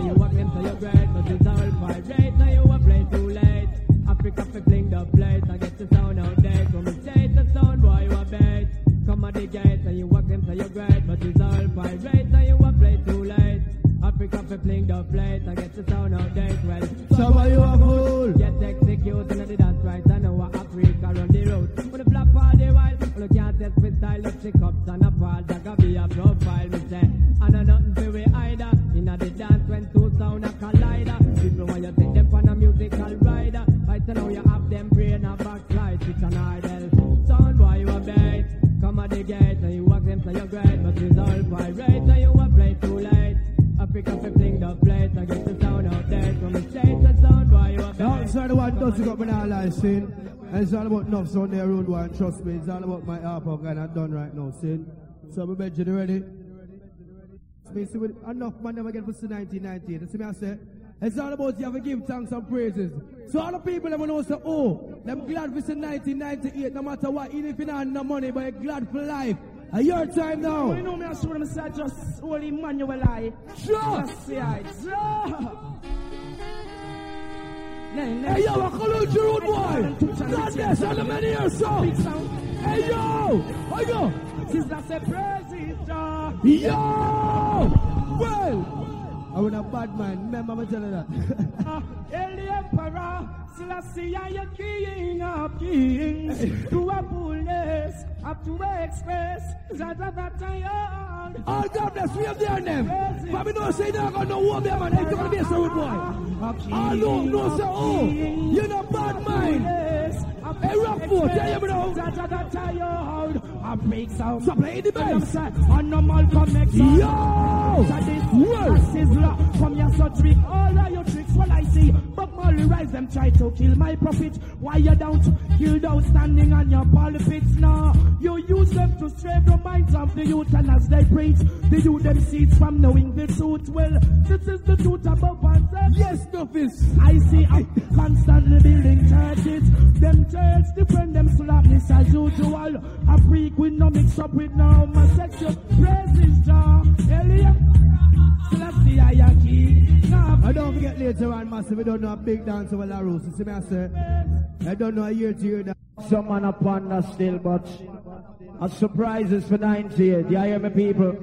fling the plate, I get the sound out there. Well, Some of you a doesn't got me now live sin. And it's all about enough on there road one, trust me. It's all about my half of kind of done right now, sin. So we bet you ready. Me see with enough man never get for 1998. You see me I say? It's all about you have to give thanks and praises. So all the people that know say, oh, them glad for say 1998, no matter what, even if you don't have no money, but you're glad for life. And your time now. You know me, I saw them say just only Emmanuel I. Sure. Just say I. Sure. Hey yo, I call out your boy. Not this, I'm the man here, so. Hey yo, hey yo. Sister say praises, Jah. Yo! Well, I want a bad man. Remember, I'm telling that. El the Emperor, Selassie, I am King of Kings. To a fullness, up to express, that that that I am. All God bless, we have their name. But we know say they're going to warm them, man. They're going to be a road boy. Ah, all know, no, say, oh, you're not bad mind. Hey, Rockfort, tell you, bro. That that that I. I break sound. So play the bass. On no Malcolm X. Yo! That is. Sizzla from your trick. All of your tricks, what I see. But Molly rise them try to kill my prophet. Why you don't kill out standing on your pulpits now? You use them to stray the minds of the youth and as they preach, the youth them seeds from knowing the truth. Well, this is the truth about oneself. Yes, Duffus. I see I'm constantly building churches. Them church different, them slackness as usual. A freak with no mix up with no homosexual. Praises, Jah. Don't forget later on, massive, we don't know a big dance over La Rose. You see me, I say, I don't know a year to year that. Some man upon us still, but a surprises for 98. You hear me, people?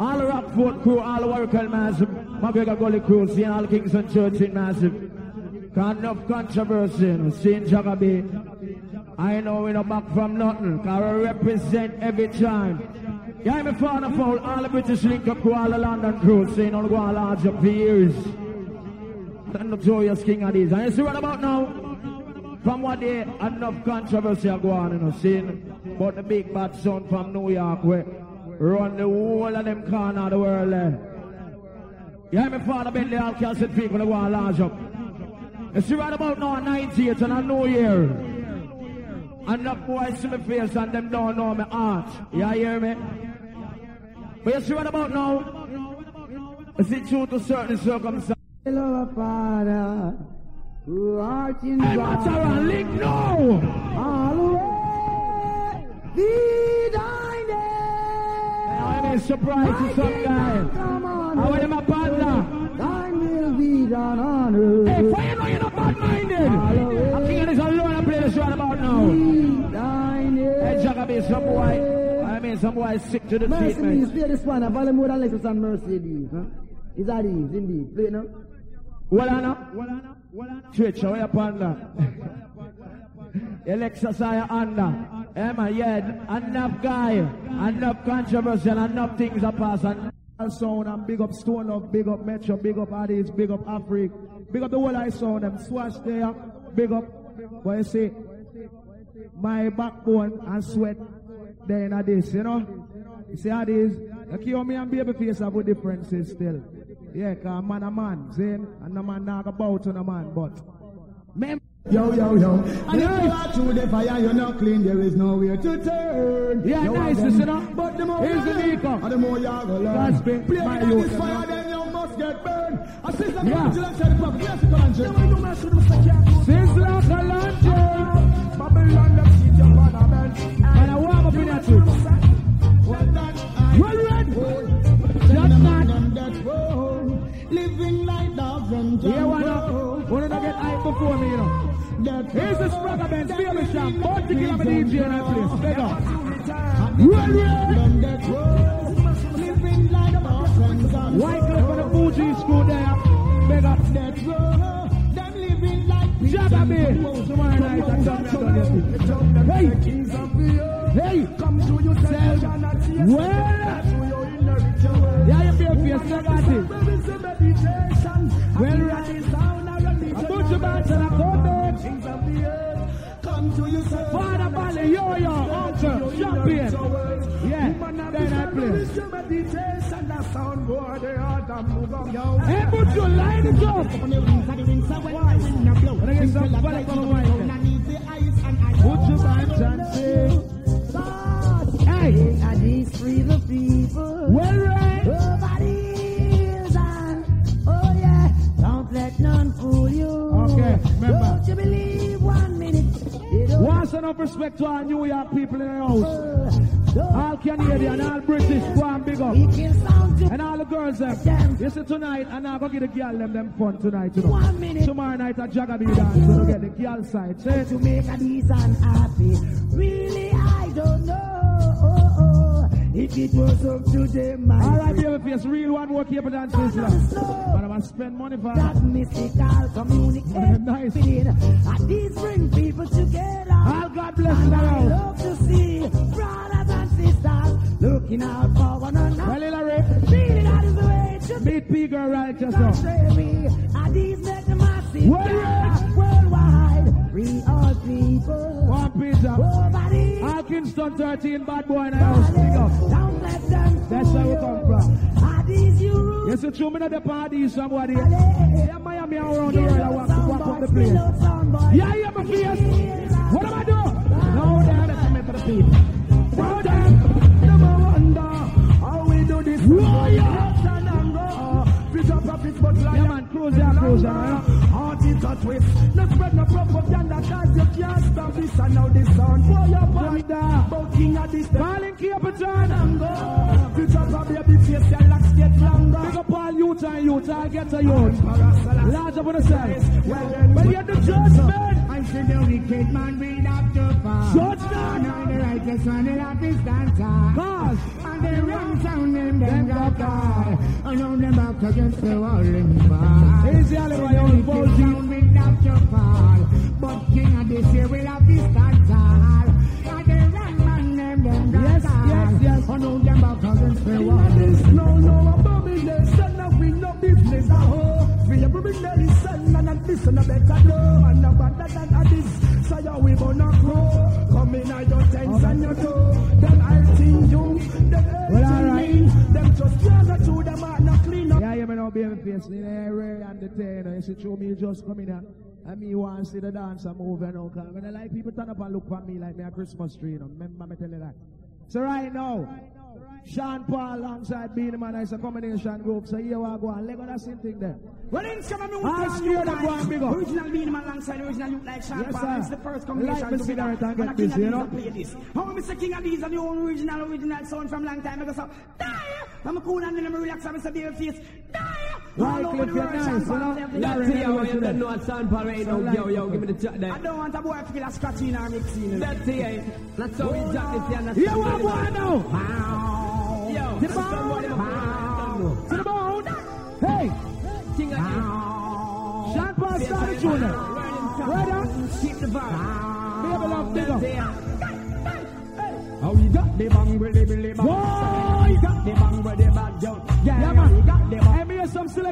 All the Rockfort crew, all the Oracle Massive, McGregor Gully crew, seeing all Kingston Church in Massive. Got enough controversy, seeing Jagabe. I know we not back from nothing, cause we represent every time. Yeah, I'm a fan of all all the British link up all the London crew, seeing all go on large up for years. And the notorious king of these. And you see what about now? From what day, enough controversy are going on, you know, seeing but the big bad son from New York, where run the whole of them corner of the world eh? there. You hear me, Father Bentley, all cancelled people go on large up. You see right about now, 98 and a new year. And Enough boys see my face and them don't know my heart. You hear me? But you see what about now? Is it true to certain circumstances? Father, who art in Hey, God. Matara, link now! Hallowed be thy name. I'm a surprise to some guy. Come on, How are my partner? thine will be done on earth. Hey, for you know you're not bad-minded. I'm thinking this alone and play this right about now. Be thine. Hey, Jagabe, some boy, I mean, some boy sick to the Mercy teeth, means play this one. I value more than Lexus and Mercy. Huh? Is that these indeed? Play it now. Well, I know. Twitch, how are you, panda? Alexa, say under. Emma, yeah, enough guy, enough controversy, enough things are passing. sound and big up Stone Up, big up Metro, big up Addis, big up Africa, big up the whole I sound them swash there, big up. But you see, my backbone and sweat there in this, you know. You see how this, you keep me and babyface have good differences still. Yeah, cause man a man, see, and no man not about on a man, but. Mem- Yo, yo, yo. And if you are through the fire, you're not clean, there is nowhere to turn. Yeah, You nice, them, you know. But the more Here's you the and the more you are gonna learn. Play with this fire, then you must get burned. A sister Yeah. Angela said, "Prophet, yes, can drink." Sizzla Kalonji. Babylon, see your father bench. And I warm up in that too. Well done, one jungle. up. Wanna not get before me, you know. Here's the Spragga Benz Baby Shop. 40 kilometer DJ in that place. Big up. Well jungle. White Cliff for the Fuji school there. Big up. Like Jagabe. Tomorrow night, I'm done. I'm done. Hey. Hey. Come to you, Sell Well, yeah, you feel face, you got Hey, put your line it up. When I get some fun, come on, wine. Put your hands and sing. And these free the people. well, right. Nobody is on. Oh yeah, don't let none fool you. Okay, remember. Don't you believe one minute? They Once enough respect to our New York people in the house. All Canadian, all British, go and big up. And all the girls them. You see tonight, and I'm gonna give the girl them them fun tonight, you know. One minute. Tomorrow night at Jagabee dance, so get the girl side. Say to make a decent happy. Really, I don't know if it was up to them. my All right, baby face, real one work here for dance Islam. But I'm gonna spend money for That mystical communication. Nice. And these bring people together. All God bless And the I love to see brothers sisters looking out for one another. Well, Hillary, Feeling that is the way it should be. beat P girl right just Don't now. stray oh. me. And these make the massive Well, worldwide. We all people. One pizza. Nobody. All Kingston 13, bad boy in the house. Big up. Don't let them That's where we come from. Are these you rude? Yes, it's true, me at the party, somebody. Yeah, Miami around the world, I want to walk up the place. Yeah, yeah, my face. What am I doing? No, they had to come into the. Well then, Warrior. Up a fish, but like Man, cruise, yeah. Heart is a twist. No spread no propaganda, cause you can't stop this. And now this sound for your panda. But king of this, the Calling Capitan. and go. Fish up a baby face, your locks get longer. Big up all youth and youth, I'll get to youth. Large up on the side. But you're the judgment. I see the wicked man will have to fall. Judgment. Now the righteous one will have to stand tall. Cause And the wrong sound them them got die. And now them back against the wall in bar. Easy, Oliver, you old Wicked Boji. sound will have to fall. But king of this year will have stand tall. And the wrong man them them Yes, yes, yes. And now them back against the wall. No, no, abomination. Now we no business. Oh, we every nation and a this and a better do. And a better than a this. So you we gonna grow. Come in at your tents and your door. You may not be able to face in the area and the ten. You see, through me just come in here. And me want to see the dance and move and all. Cause when I like people turn up and look for me like me a Christmas tree, you know. Remember me tell you that. So right now, Sean Paul alongside Beenie Man is a combination group. So here we go and let go that same thing there. Well, in some of me, I swear to go and big up. Original Beenie Man alongside original look like Sean Yes, Paul. sir. It's the first Like combination me to see be that done. and get And this, King you of know? These play this. How Mr. King of these and the own original, original sound from long time ago. So, die! I'm cool and then I'm relax. I'm Mr. Baby Face. Die! Right, All over Cliff, the you're world, nice, Sean you Paul know? have the- Larry, That's you how know you what don't know at Sean Paul right now. Yo, yo, give me the chat there. I don't want a boy to feel a scratching or mixing. That's it. That's how we jack this here. Yeah, what boy now? Yo, To the bone. To the bone. Hey. Sean Paul started Junior. Right on. Keep the vibe. Baby love, big up. Oh, you got the bang the billy bang.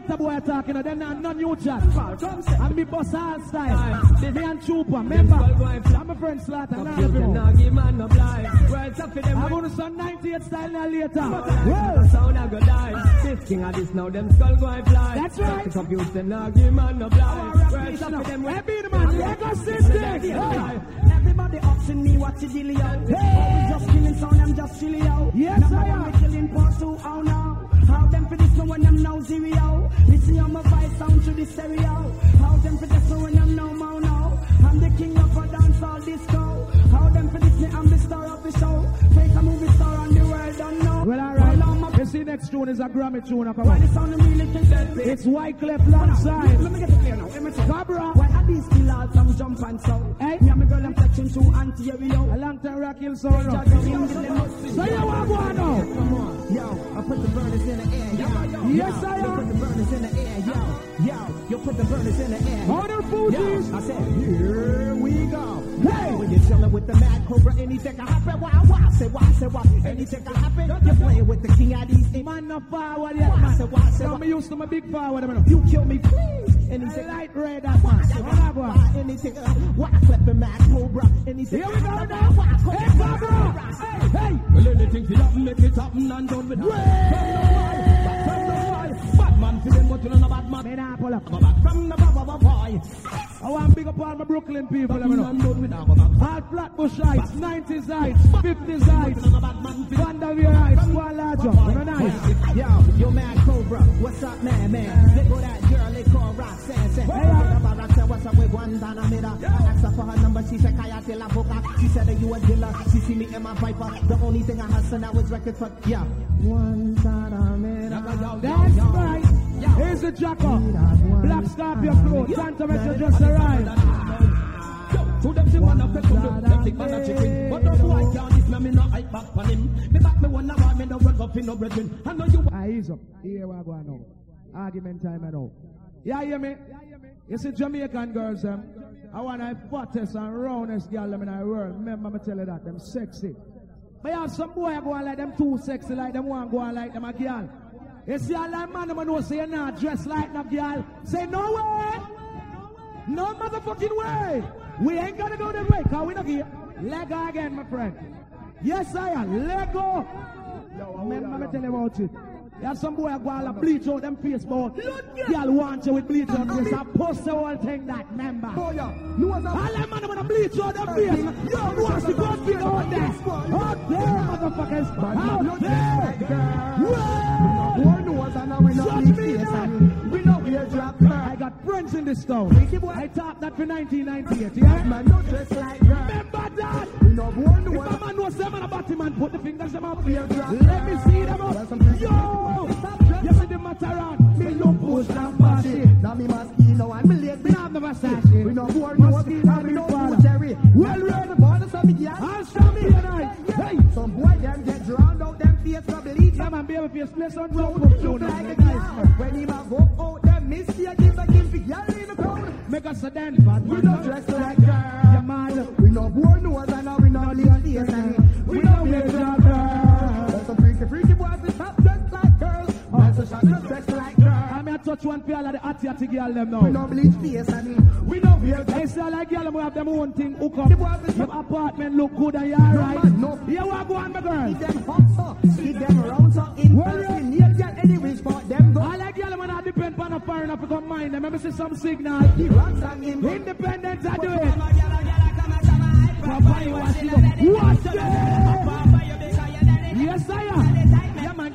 Selector boy talking, and then not none new chat. And me boss all style. Aye. Me and Trooper, remember? skull going flat. I'm a friend Slaughter, Computer them. now give man no blind. Words up for them. I'm gonna son 98 style now later. Well, sound a go die. This king of this now, them skull going fly. That's right. The computer now give man no blind. Words up now. for them. Be the man, stick. Hey. Everybody asking me what you deal out. Hey. just killing sound, I'm just silly out. Yes, I am. killing part two, oh no. How them for this one when I'm now zero. Listen on my voice sound to the stereo. How them for this one when I'm now mono. I'm the king of a dance all disco. How them for this me, I'm the star of the show. Take a movie star on the world, don't know. Well, Well, alright. See, next tune is a Grammy tune. Why the sound really that It's Wyclef Let alongside. me get it clear now. Let. Cabra. Why are these kill out some jump and so? Hey. Eh? Me and my girl, I'm flexing to Auntie Rio. A long time rock hill sound. Jah now. Jah King, give them up. So you want one now? Come on. Yo, I put the burners in the air, yo. Yes, I am. put the burners in the air, yo. Yo, you put the burners in the air. Order. Yo, I said, here we go. Hey, when you're chilling with the mad cobra, anything can happen. Why, why, say why, say why, anything can happen. You're playing with the king of these. Man, no forward yet, Why, man. say why, say why. me used to my big forward. You kill me, please. Anything. Light red, that man. Say What that why, one? why, anything. Why, clapping mad cobra, anything. Here we go now. Hey, Cobra. Hey, hey. Well, anything to happen, make it happen and done with Bad man for them, but you know no bad man. Me nah pull up. Go back from the baba boy. I want big up all my Brooklyn people, let me know. Done with that, go back. All Flatbush heights, 90s heights, 50s heights, Vanderveer heights, one larger. A nice. Yo, yo, mad cobra, what's up, man, man? They go that girl they call Roxanne, say, hey, hey, Roxanne, what's up with Guantanamera? I asked her for her number, she said, Kaya de la Boca. She said, are you a dealer? She see me in my Viper. The only thing I hustle now is records for, yeah. Guantanamera. That's right. Here's the jacker. Black Scorpion crew. Santa Metro just arrived. To them see man a fake from them, them think man a chicken. But no boy can't diss me, me no hype back on him. Me back me one hour, me no run up in no brethren. I know you Ah, ease up. Here we go now. Argument time I know. Yeah, hear me? You see Jamaican girls, um, I want the fattest and roundest girl them in the world. Remember me tell you that, them sexy. But you have some boy go on like them too sexy, like them one go on like them a girl. You see a lot man, them know say you're not dressed like no girl. Say no way! No motherfucking way! We ain't gonna go that way, cause we not here. Lego again, my friend. Yes, I am. Let go. Lego! Remember me tell you about it. You have some boy go like bleach out them face, but girl want you with bleach on face. I post the whole thing that, remember. All them man wanna bleach out them face. You don't want to go feel out there. Out there, motherfuckers. Out there. Boy and now we not got friends in this town. I talked that for 1998, yeah? Man, no dress like girl. Remember that? We know boy If a man knows them on a body man, put the fingers them up. a Let me see them up. Yo! You see the matter on? Me no push and pass it. Now me mosquito and me leg Me not have no Versace. We know boy knows Mosquito and and know father. who Jerry. Well read. the border some girl. I'll show me tonight. Hey! Some boy them get drowned out them face for bleach. Yeah, man, baby, face place on top Look of like a man. When him a go out them miss you give a give the girl in the crowd. Make us a dance, but We don't dress like girl. mad? We know boy knows and now we know live we know we a drop girl. Touch one the girl them We now. know bleach face and we know we a They say like girl them have them own thing hook up. The Your apartment look good and you alright. No. Here we go on, my girl. Keep them hot keep them around so in person. Yeah, yeah, any which part them go. I like y'all when I depend on a foreign African mind. Let me see some signal. He rocks and him. Independence, I do it. Papa, you watch it. Watch it. Yes, I am.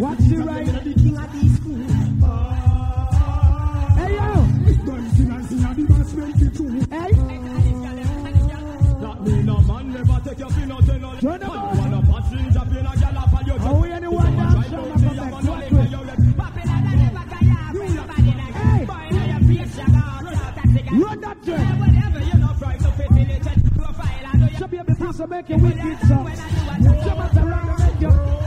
Watch the right. Hey, yo. Hey. That mean a man never take your pin out and all. Turn them on. Are we anyone down? Show my perfect. Watch it. Run that train. Of make you wicked. Show us around and make you.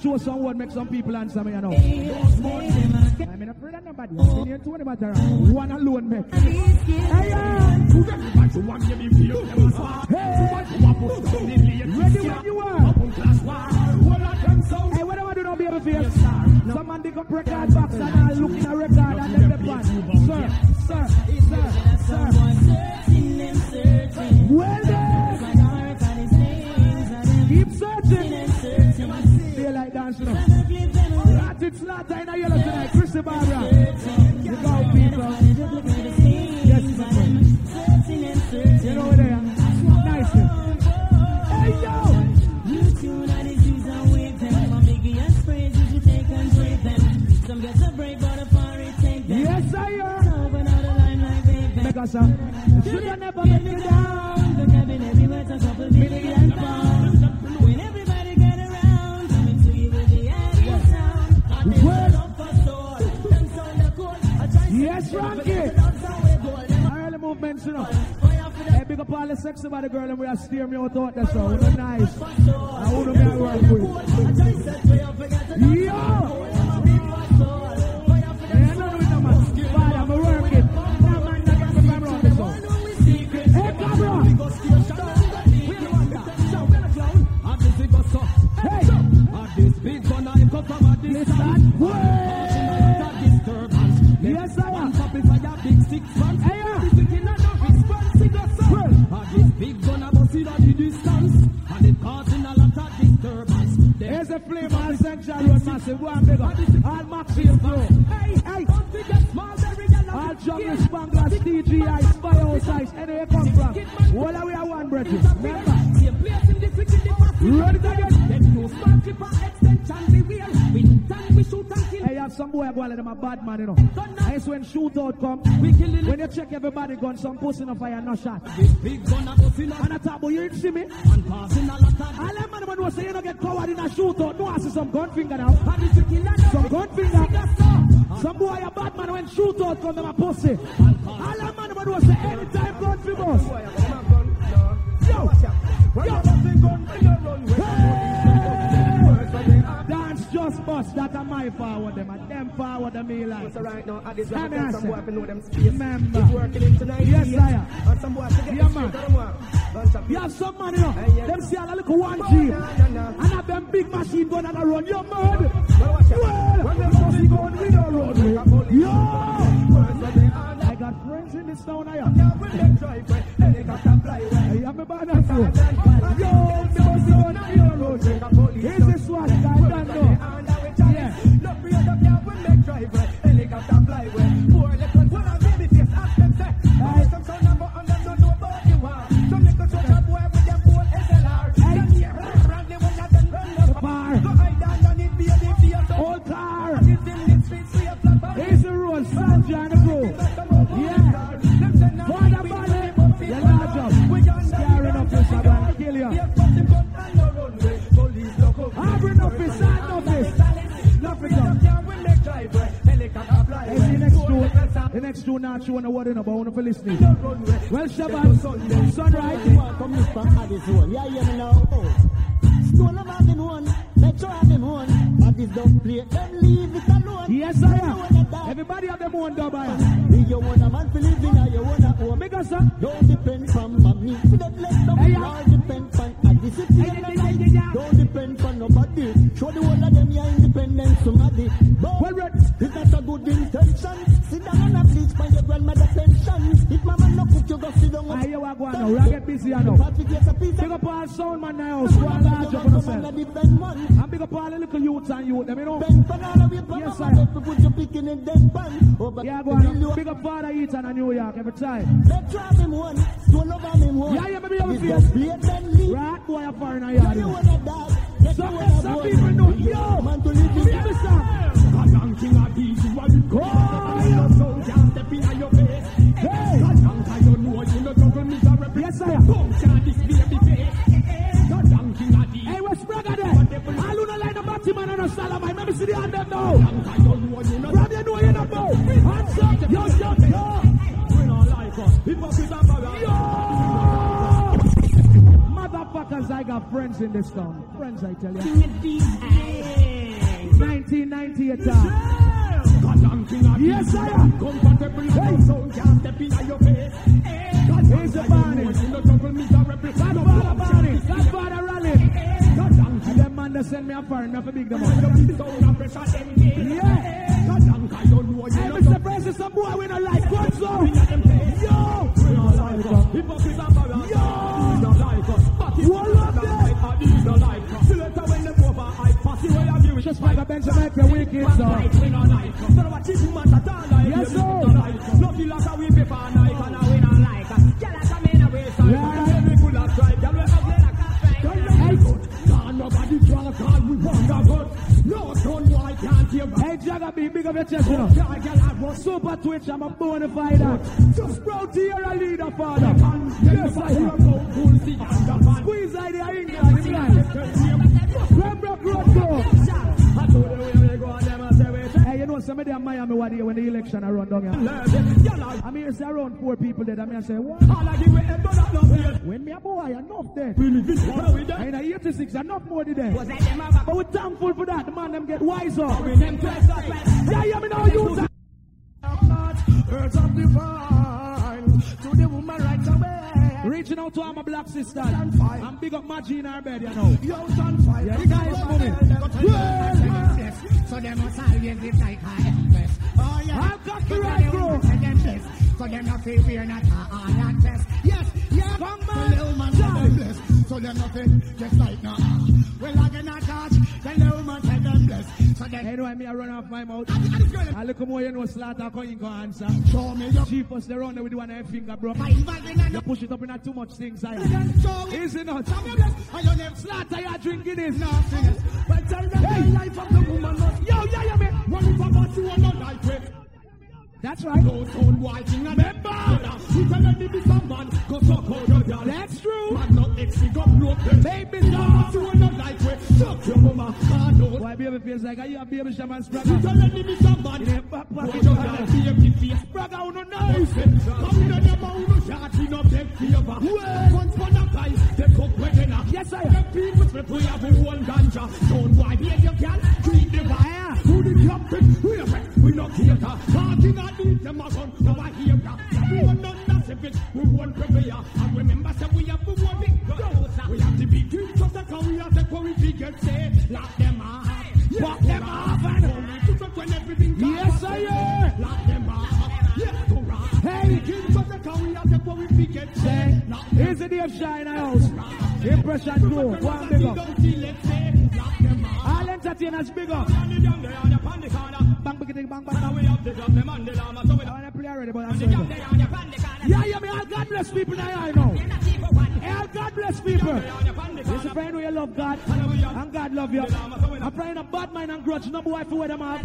Throw some word, make some people answer me, you know. I'm not afraid of nobody. I'm sitting here 20 matter. One alone, me. Hey, yeah. Ready when you are. Hey, what do I do now, baby face? Some man dig up record am. Make us up. Should have never let down. The cabin everywhere to couple million pounds. When everybody get around, coming to you with the added sound. And they Well. love for soul. Them sound the cool. I try to Yes, say, Frankie. that's how we Early movements, you know. Hey, big up all the sexy body girl and we are steer me out out there, so we look nice. I who do me I work with. Yo! Listen, Yes, I am. Hey, yeah. Here's a flame on Central Road, massive. Go and big up. All Maxfield Flow. Hey, hey. All Jungle Spanglers, TGI, Firehouse Ice, anywhere come from. All the way I want, brethren. Remember. Ready to get. Hey, you have some boy go them a bad man, you know. That's when shootout come. When you check everybody gun, some pussy no fire, no shot. And I talk you didn't see me. All them man who say you don't get covered in a shootout. No, I see some gun finger now. Some gun finger. Some boy a bad man when shootout come them a pussy. All them man who say anytime gun finger. Yo, yo. Hey! Just bust. That a my forward them. And them forward them me like. So right now, at this time, some boy know them space. Remember. It's working in tonight. Yes. I am. And some boy to get Yeah, man. straight, I don't want. Bunch of You have some man, you know. Hey, yeah. Them see a little one G. And have them big machine gun and a run. You're mad. Well, watch out. Well, When them pussy gun, we don't run. Yo! I got friends in this town, I am. Yeah, when they drive, right, helicopter fly, right. I am a too. Yo, the pussy gun your road. Here's this one, next two not showing a word in about one for listening. Well, Shabbat, sunrise. Come from Addison. Yeah, me now. Stone of having one. Metro one. Addies don't play. Them leave it alone. Yes, I am. Everybody have them own dub, I am. If you want a man to live in, or you want a home. Make us up. Don't depend from mommy. For them let them Hey, all depend from Hey, hey. Don't depend from nobody. Show the whole of them your independence, somebody. But Well, it's not a good intention. Grandmother pension. If mama no cook, you go sit down I and hear what go on now. We are get busy now. Patrick gets a piece of Big up all sound man now. Go and large up on yourself. And big up all the little youths and youth. Them, you know. Bend pan all the way from Yes, mama. sir. If you put your pick in dead pan. Over Yeah, go on. Big up Father Eaton and New York every time. Let's drive him one. Don't love him one. Yeah, yeah, maybe you have a This face. go play then leave. Right, boy, a foreigner Yeah, yard. you you know. wanna dog. Yes, Some, Cause I got friends in this town. Friends, I tell you. 1998 time. Uh. Yes, I am. Comfortable hey. sound can't step in your face. Here's the Barney. Godfather Barney. Godfather Them that send me a foreign, me have to big them up. Yeah. Hey, Mr. President, some boy we don't like. What's up? Yo. We don't like us. Hypocrites and barons. Yo. We don't like us. Wall up there. Just like a bench to make you wicked, so. Yes, sir. Hey, Jagga, be big of your chest, you. Super Twitch, I'm a bona fide. Just proud to hear a leader, father. Yes, I am. Squeeze idea England, England. Pembroke Road, go. Hey, you know, somebody in Miami what day when the election are run down here. I'm here say around four people dead. I'm here say what? When me a boy, enough dead. In a 86, enough more dead. But we're thankful for that. The man them get wiser. Yeah, yeah, me know you. Earth of divine to the woman right away. Reaching out to all my black sisters. I'm big up Maggie in her bed, you know. Yo, stand fire. Yeah, the guys moving. So they must always live like I empress. Oh yeah. I've got the right bro. So them not feel we're not all access. Yes, yes. Come The on. little man said them blessed. So them nothing just like nah. Well, I cannot touch. The little man said them blessed. So them Anyway, me I run off my mouth. I look more you know slaughter coming go answer. show me your Chief us the round there with one eye finger, bro. and You push it up in a too much things, I it. Easy not. Of them, I Slaughter, you are drinking this. nothing. But tell them the life of the woman. Yo, yeah, yeah, man. One if I got you on the life. That's right. No sound whiting and member. You tell to be some man. Go suck out your girl. That's true. Man, no ex, we got broken. Got stop. you on the life with. Suck your mama. Ah, no. Why baby feels like you a baby shaman You Spragga? tell them to be some man. In a back Boy, pocket. your girl, baby face. Spragga, who no nice. Come in and them out, no shot, we no beg favor. Once for the guy, they cook up. Yes, I The people split we have one ganja. Don't why them a gun. Now I hear. We want none that's a bit. We want prepare. And remember, say we have one big gun. We have to be good. Just like how we have to go if we get say. Lock them up. Lock them off. And only to talk when everything comes. Yes, I am. Lock them off. Yes, to rock. Hey. King just like how we have to go if we get say. Lock them here's the day of shine house. Impression crew, one big up. Entertainers. Bang, bang, bang, bang, already, but I'm. Yeah, yeah, me all God bless people now, I know. All God bless people. It's a friend who you love God, and God love you. I'm praying a bad mind and grudge, no boy for where them up.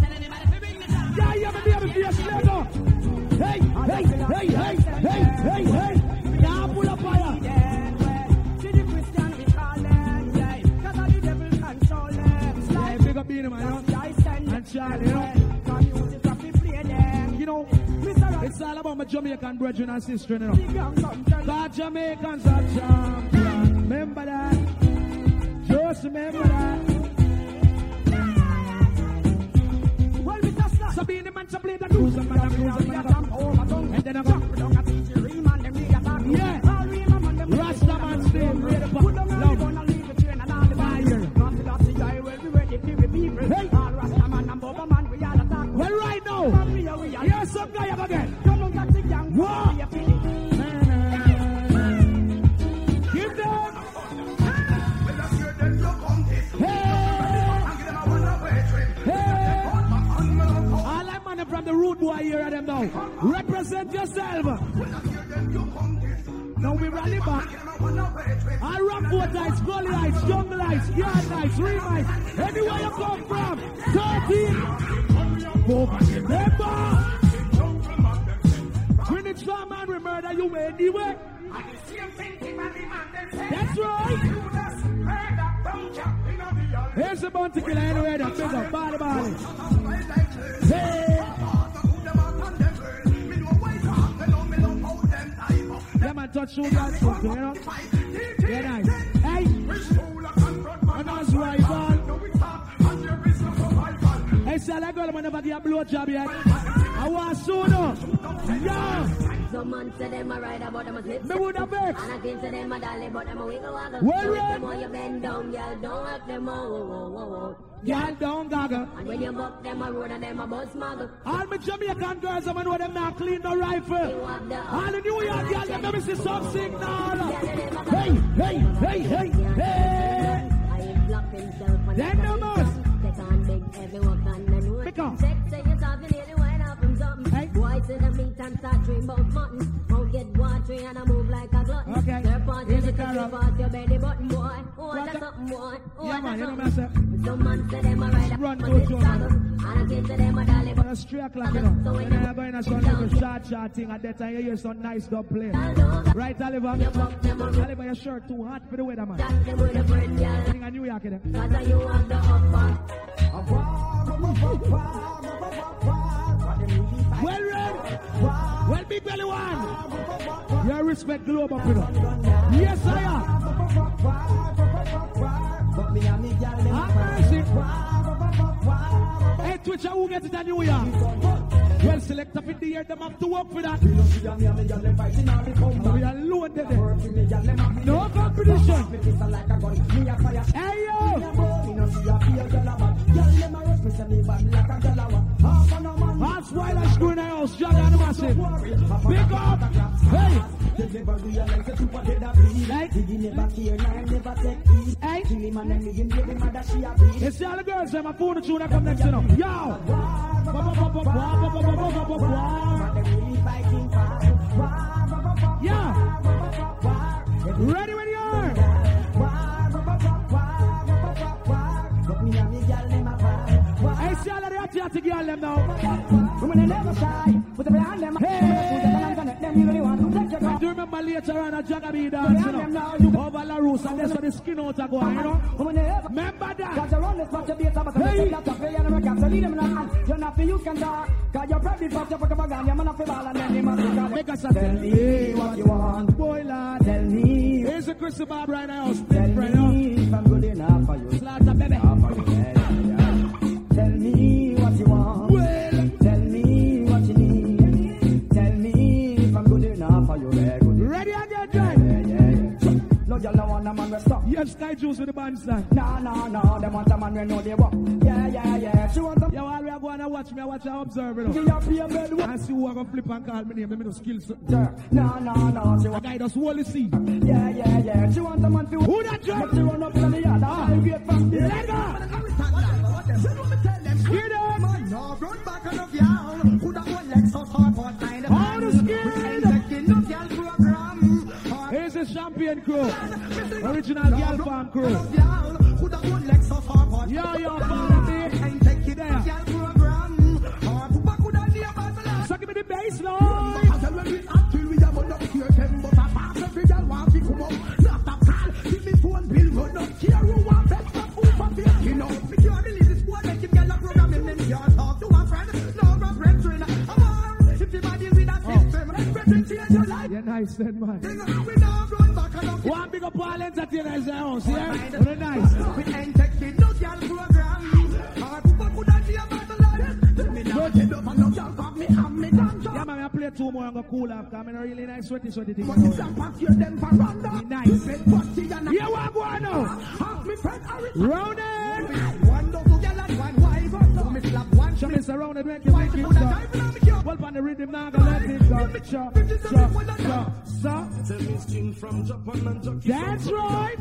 Yeah, yeah, me be able to be a. Hey, hey, hey, hey, hey, hey, hey. Now pull up fire. Up Beenie Man, you know. And it's all about my Jamaican brethren and sister, you know. God Jamaicans are champion. Remember that. Just remember that. Sabine man to play the blues and man and blues and man and then I go. Yeah. Rasta man stay ready for love. Now, here's some guy again. Them. Hey. All I'm man from the root boy here at them now. Represent yourself. Now we rally back. I rock both lights, gully lights, jungle lights, yard lights, ring lights. Anywhere you come from. 13. Remember. When man, we murder you anyway. That's right. Here's the bounty killer anyway. That up, body body. Hey. And know? Yeah, nice. Hey, I say that girl man never give a blow job yet. I want sooner. Yeah. Some man say them a ride about them a slip. Me would have vex. And I can say them a dolly, but them a wiggle waggle. Well, right. them want you bend down, girl, don't act them whoa. Y'all don't gaggle. And when you buck them a road and them a bus muggle. All my Jamaican girls, I'm know them not clean the rifle. All the New York girls, them never see some signal. Hey, hey, hey, hey, hey. I and Them numbers. Get on big, everyone can and know it. Because. Sex say yourself, you wind up from something. Hey. Boy, to the meat and start dream about mutton. Won't get watery and I move like a glutton. Okay. Serpent, Here's you the take carrot. your belly button, boy. Oh, that's something, boy. Oh, Yeah, man, you know something. what I say? Some man say them a ride Run, go, Joe, man. And I can say them a dolly, but a straight o'clock, you know. When I go in a some little short, short thing, at that time you hear some nice dub play. Right, Oliver? Oliver, your shirt too hot for the weather, man. them with a friend, girl. Thing in New York, you know. Cause you have the upper. Well read. Well big belly one. Your respect globe up, you know. Yes, I am. Hey, Twitcher, who get it in New York? Well, select up in the year, them have to work for that. We are loaded. No competition. Hey, yo me me bad like a galawa. Half an hour. That's why let's go in the house. Jolly and massive. Big up. Hey. They never realize that you dead of me. Like. Digging me now and never take me. Hey. Killing man and me and baby mother she a beat. It's the other girls. I'm a phone tune I come next to them. Yo. Yeah. Ready when you see all of the hotty hotty girl them now. Women never shy, with the behind them. Hey. Them you really want to take your I do remember later on a Jagabi dance, you know. Over La Rosa, that's where the skin out are going, you know. Remember that. Cause you're on this much of data, but Hey. hey. not pay and American, so leave them in the hand. You're not for you can talk. Cause you're probably fucked up, but you're man up for ball and then they must be Make us a Tell me what you want. Boy, lad. Tell me. Here's a Crystal Bob right now. Split right now. me if I'm good enough for you. Slaughter, baby. Yes, Sky Juice with the bandstand. No, no, no. They want a man we know they walk. Yeah, yeah, yeah. She want a Yo, while we are going to watch me, I watch and observe it. Give your pay bed. And see who are going to flip and call me name. Let me know skills. No, no, no. She The want. guy hold the seat. Yeah, yeah, yeah. She want a man to. Who that But job? she run up in the yard. I get from the Let go. Hear them? I know run back on the y'all. Could have one Lexus or what kind of On the skin. The champion crew. Original girl farm crew. Yo, yo, follow me. So give me the bass line. nice then, man. One big up all entertainers in the house, yeah? Very nice. Yeah, man, I play two more and go cool off. I'm in a really nice sweaty, sweaty thing. But it's a nice. Yeah, what going on? Half me friend me slap make you make you. Well, on the rhythm now, go let it go. Cha, cha, cha, cha. That's right.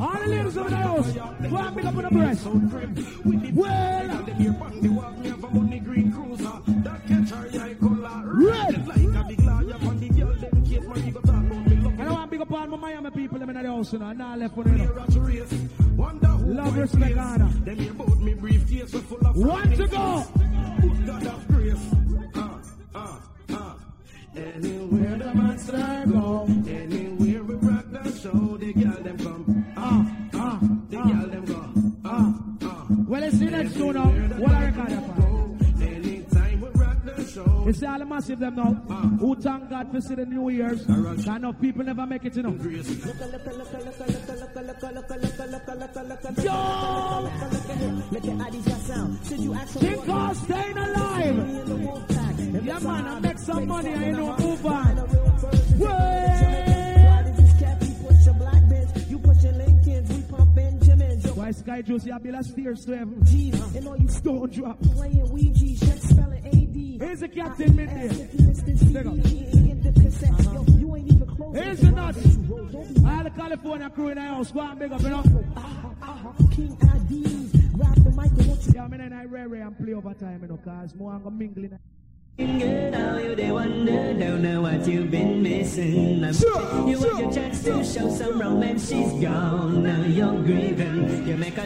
All the ladies over the house, go and pick up on the breast. Well, red. Up all my Miami people them in the house, you know, and now left for them. Love, respect, honor. One to go. Anywhere the monster go, anywhere we rock the show, the girl them come. Ah, ah, The ah, girl them go. ah. Ah. Well, it's the next tune now. What I record that You see all the massive them now. Who thank God for see the New Year's. I know people never make it, you know. Yo! Let the addies got sound. Should you ask for Think of staying alive. Yeah, man, I make some money, I know move on. Why Sky Juice, you have Bill Stairs to heaven? And all you Stone drop. playing Ouija, check spelling AD. Here's the captain midday. You ain't even close. Here's the nuts. All the California crew in the house, go and big up, you know? King Addies, grab the mic and Yeah, I mean, I rare rare and play overtime, you know, cause more I'm gonna mingle in. Now you they wonder, don't know what you've been missing. You had your chance to show some romance, she's gone. Now you're grieving. You make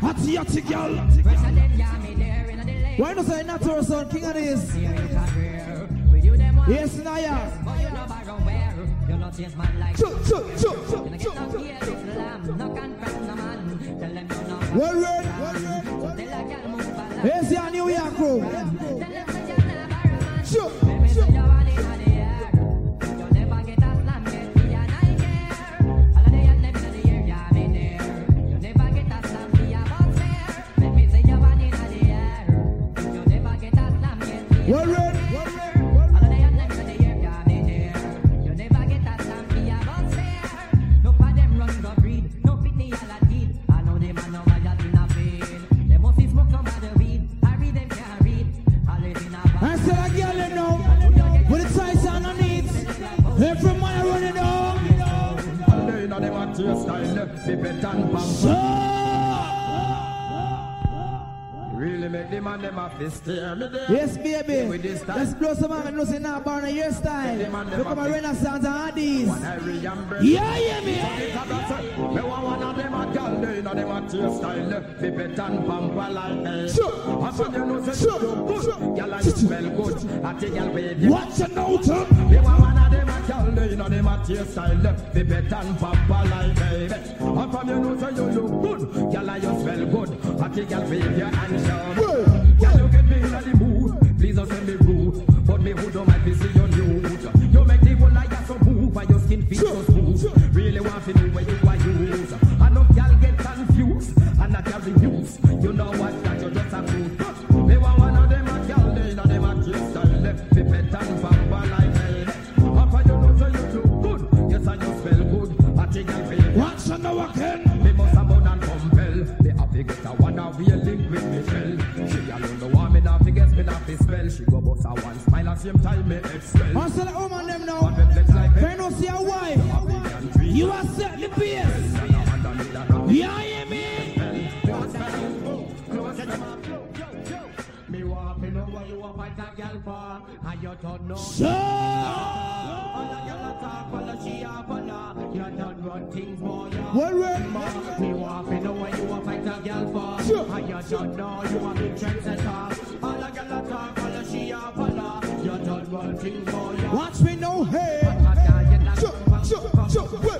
Hot yachty girl. Why not say not our son, king of this? Yes, Naya. Well, red. Yes, your New York crew. Yes, baby. With this style. Let's blow some man and know say now your style. Look at my renaissance and these. One Harry and Brett. Yeah, yeah, me. Me want one of them a girl, they know them at your style, the pet and pamper like me. Sure. And from you know say you look good, girl and you smell good. I take girl you. Watch your note, huh? Me want one of them a girl, they know them at your style, the pet and pamper like me. And from you know say you look good, girl and you smell good. I take girl wave your hands link with Michelle. She alone the one me not guess me not to spell. She go bust a one smile at same time me expel. I said woman them now. Me like you see a wife, you are set the pace. Yeah, yeah, me. Me want me know what you a fight a girl for, and you don't know. Sure. All the girl talk, all the she a follow. You don't run things more. you Well, for, Sure. you don't know you a big trendsetter. All the girl a talk, all the she a follow. You don't run things more. you Watch me now, hey.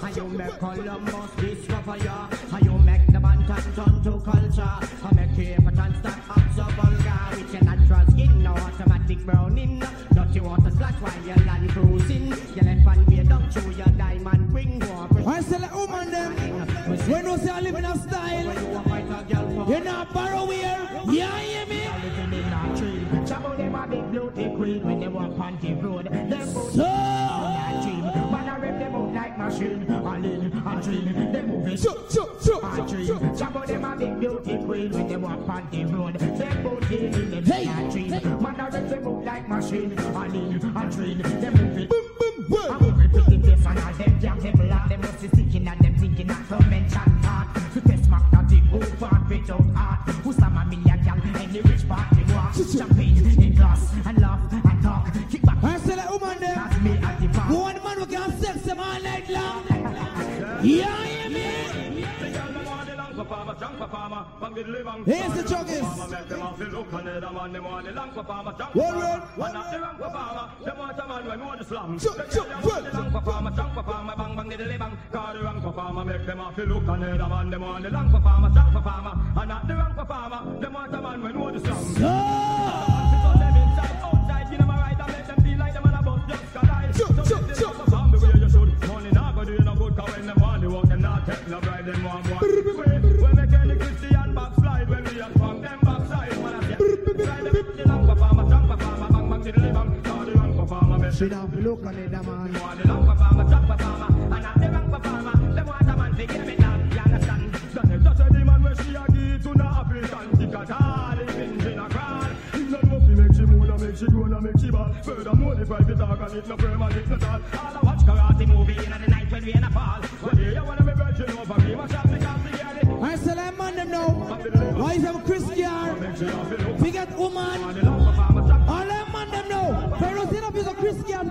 And you make Columbus discover ya And you make the bantan turn to culture And make Cape and stack up so vulgar With your natural skin, no automatic browning Dirty water splash while you land cruising You left and way down through your diamond ring I said like woman them. When you say I live in a style, you're borrow here. Yeah, hear me. Trouble them a big beauty queen when they walk on the road. Them both So. on a dream. Man, I rip them out like machine. All in a dream. They move it. Chuk, chuk, chuk. Dream. free. Them a big beauty queen when them walk on the road. Them booty in them hey. dream. Man a run them move like machine. A lean, a train, Champagne in glass and laugh and talk. Kick back. I say that woman there. That's me at the. One man who can have sex all night long. Yeah. Here's the chuggers. One word, one Sit down, look on it, man. Them. All I watch I that man them know. Why is them Christian? Forget woman. Pharaoh sit up is a Christian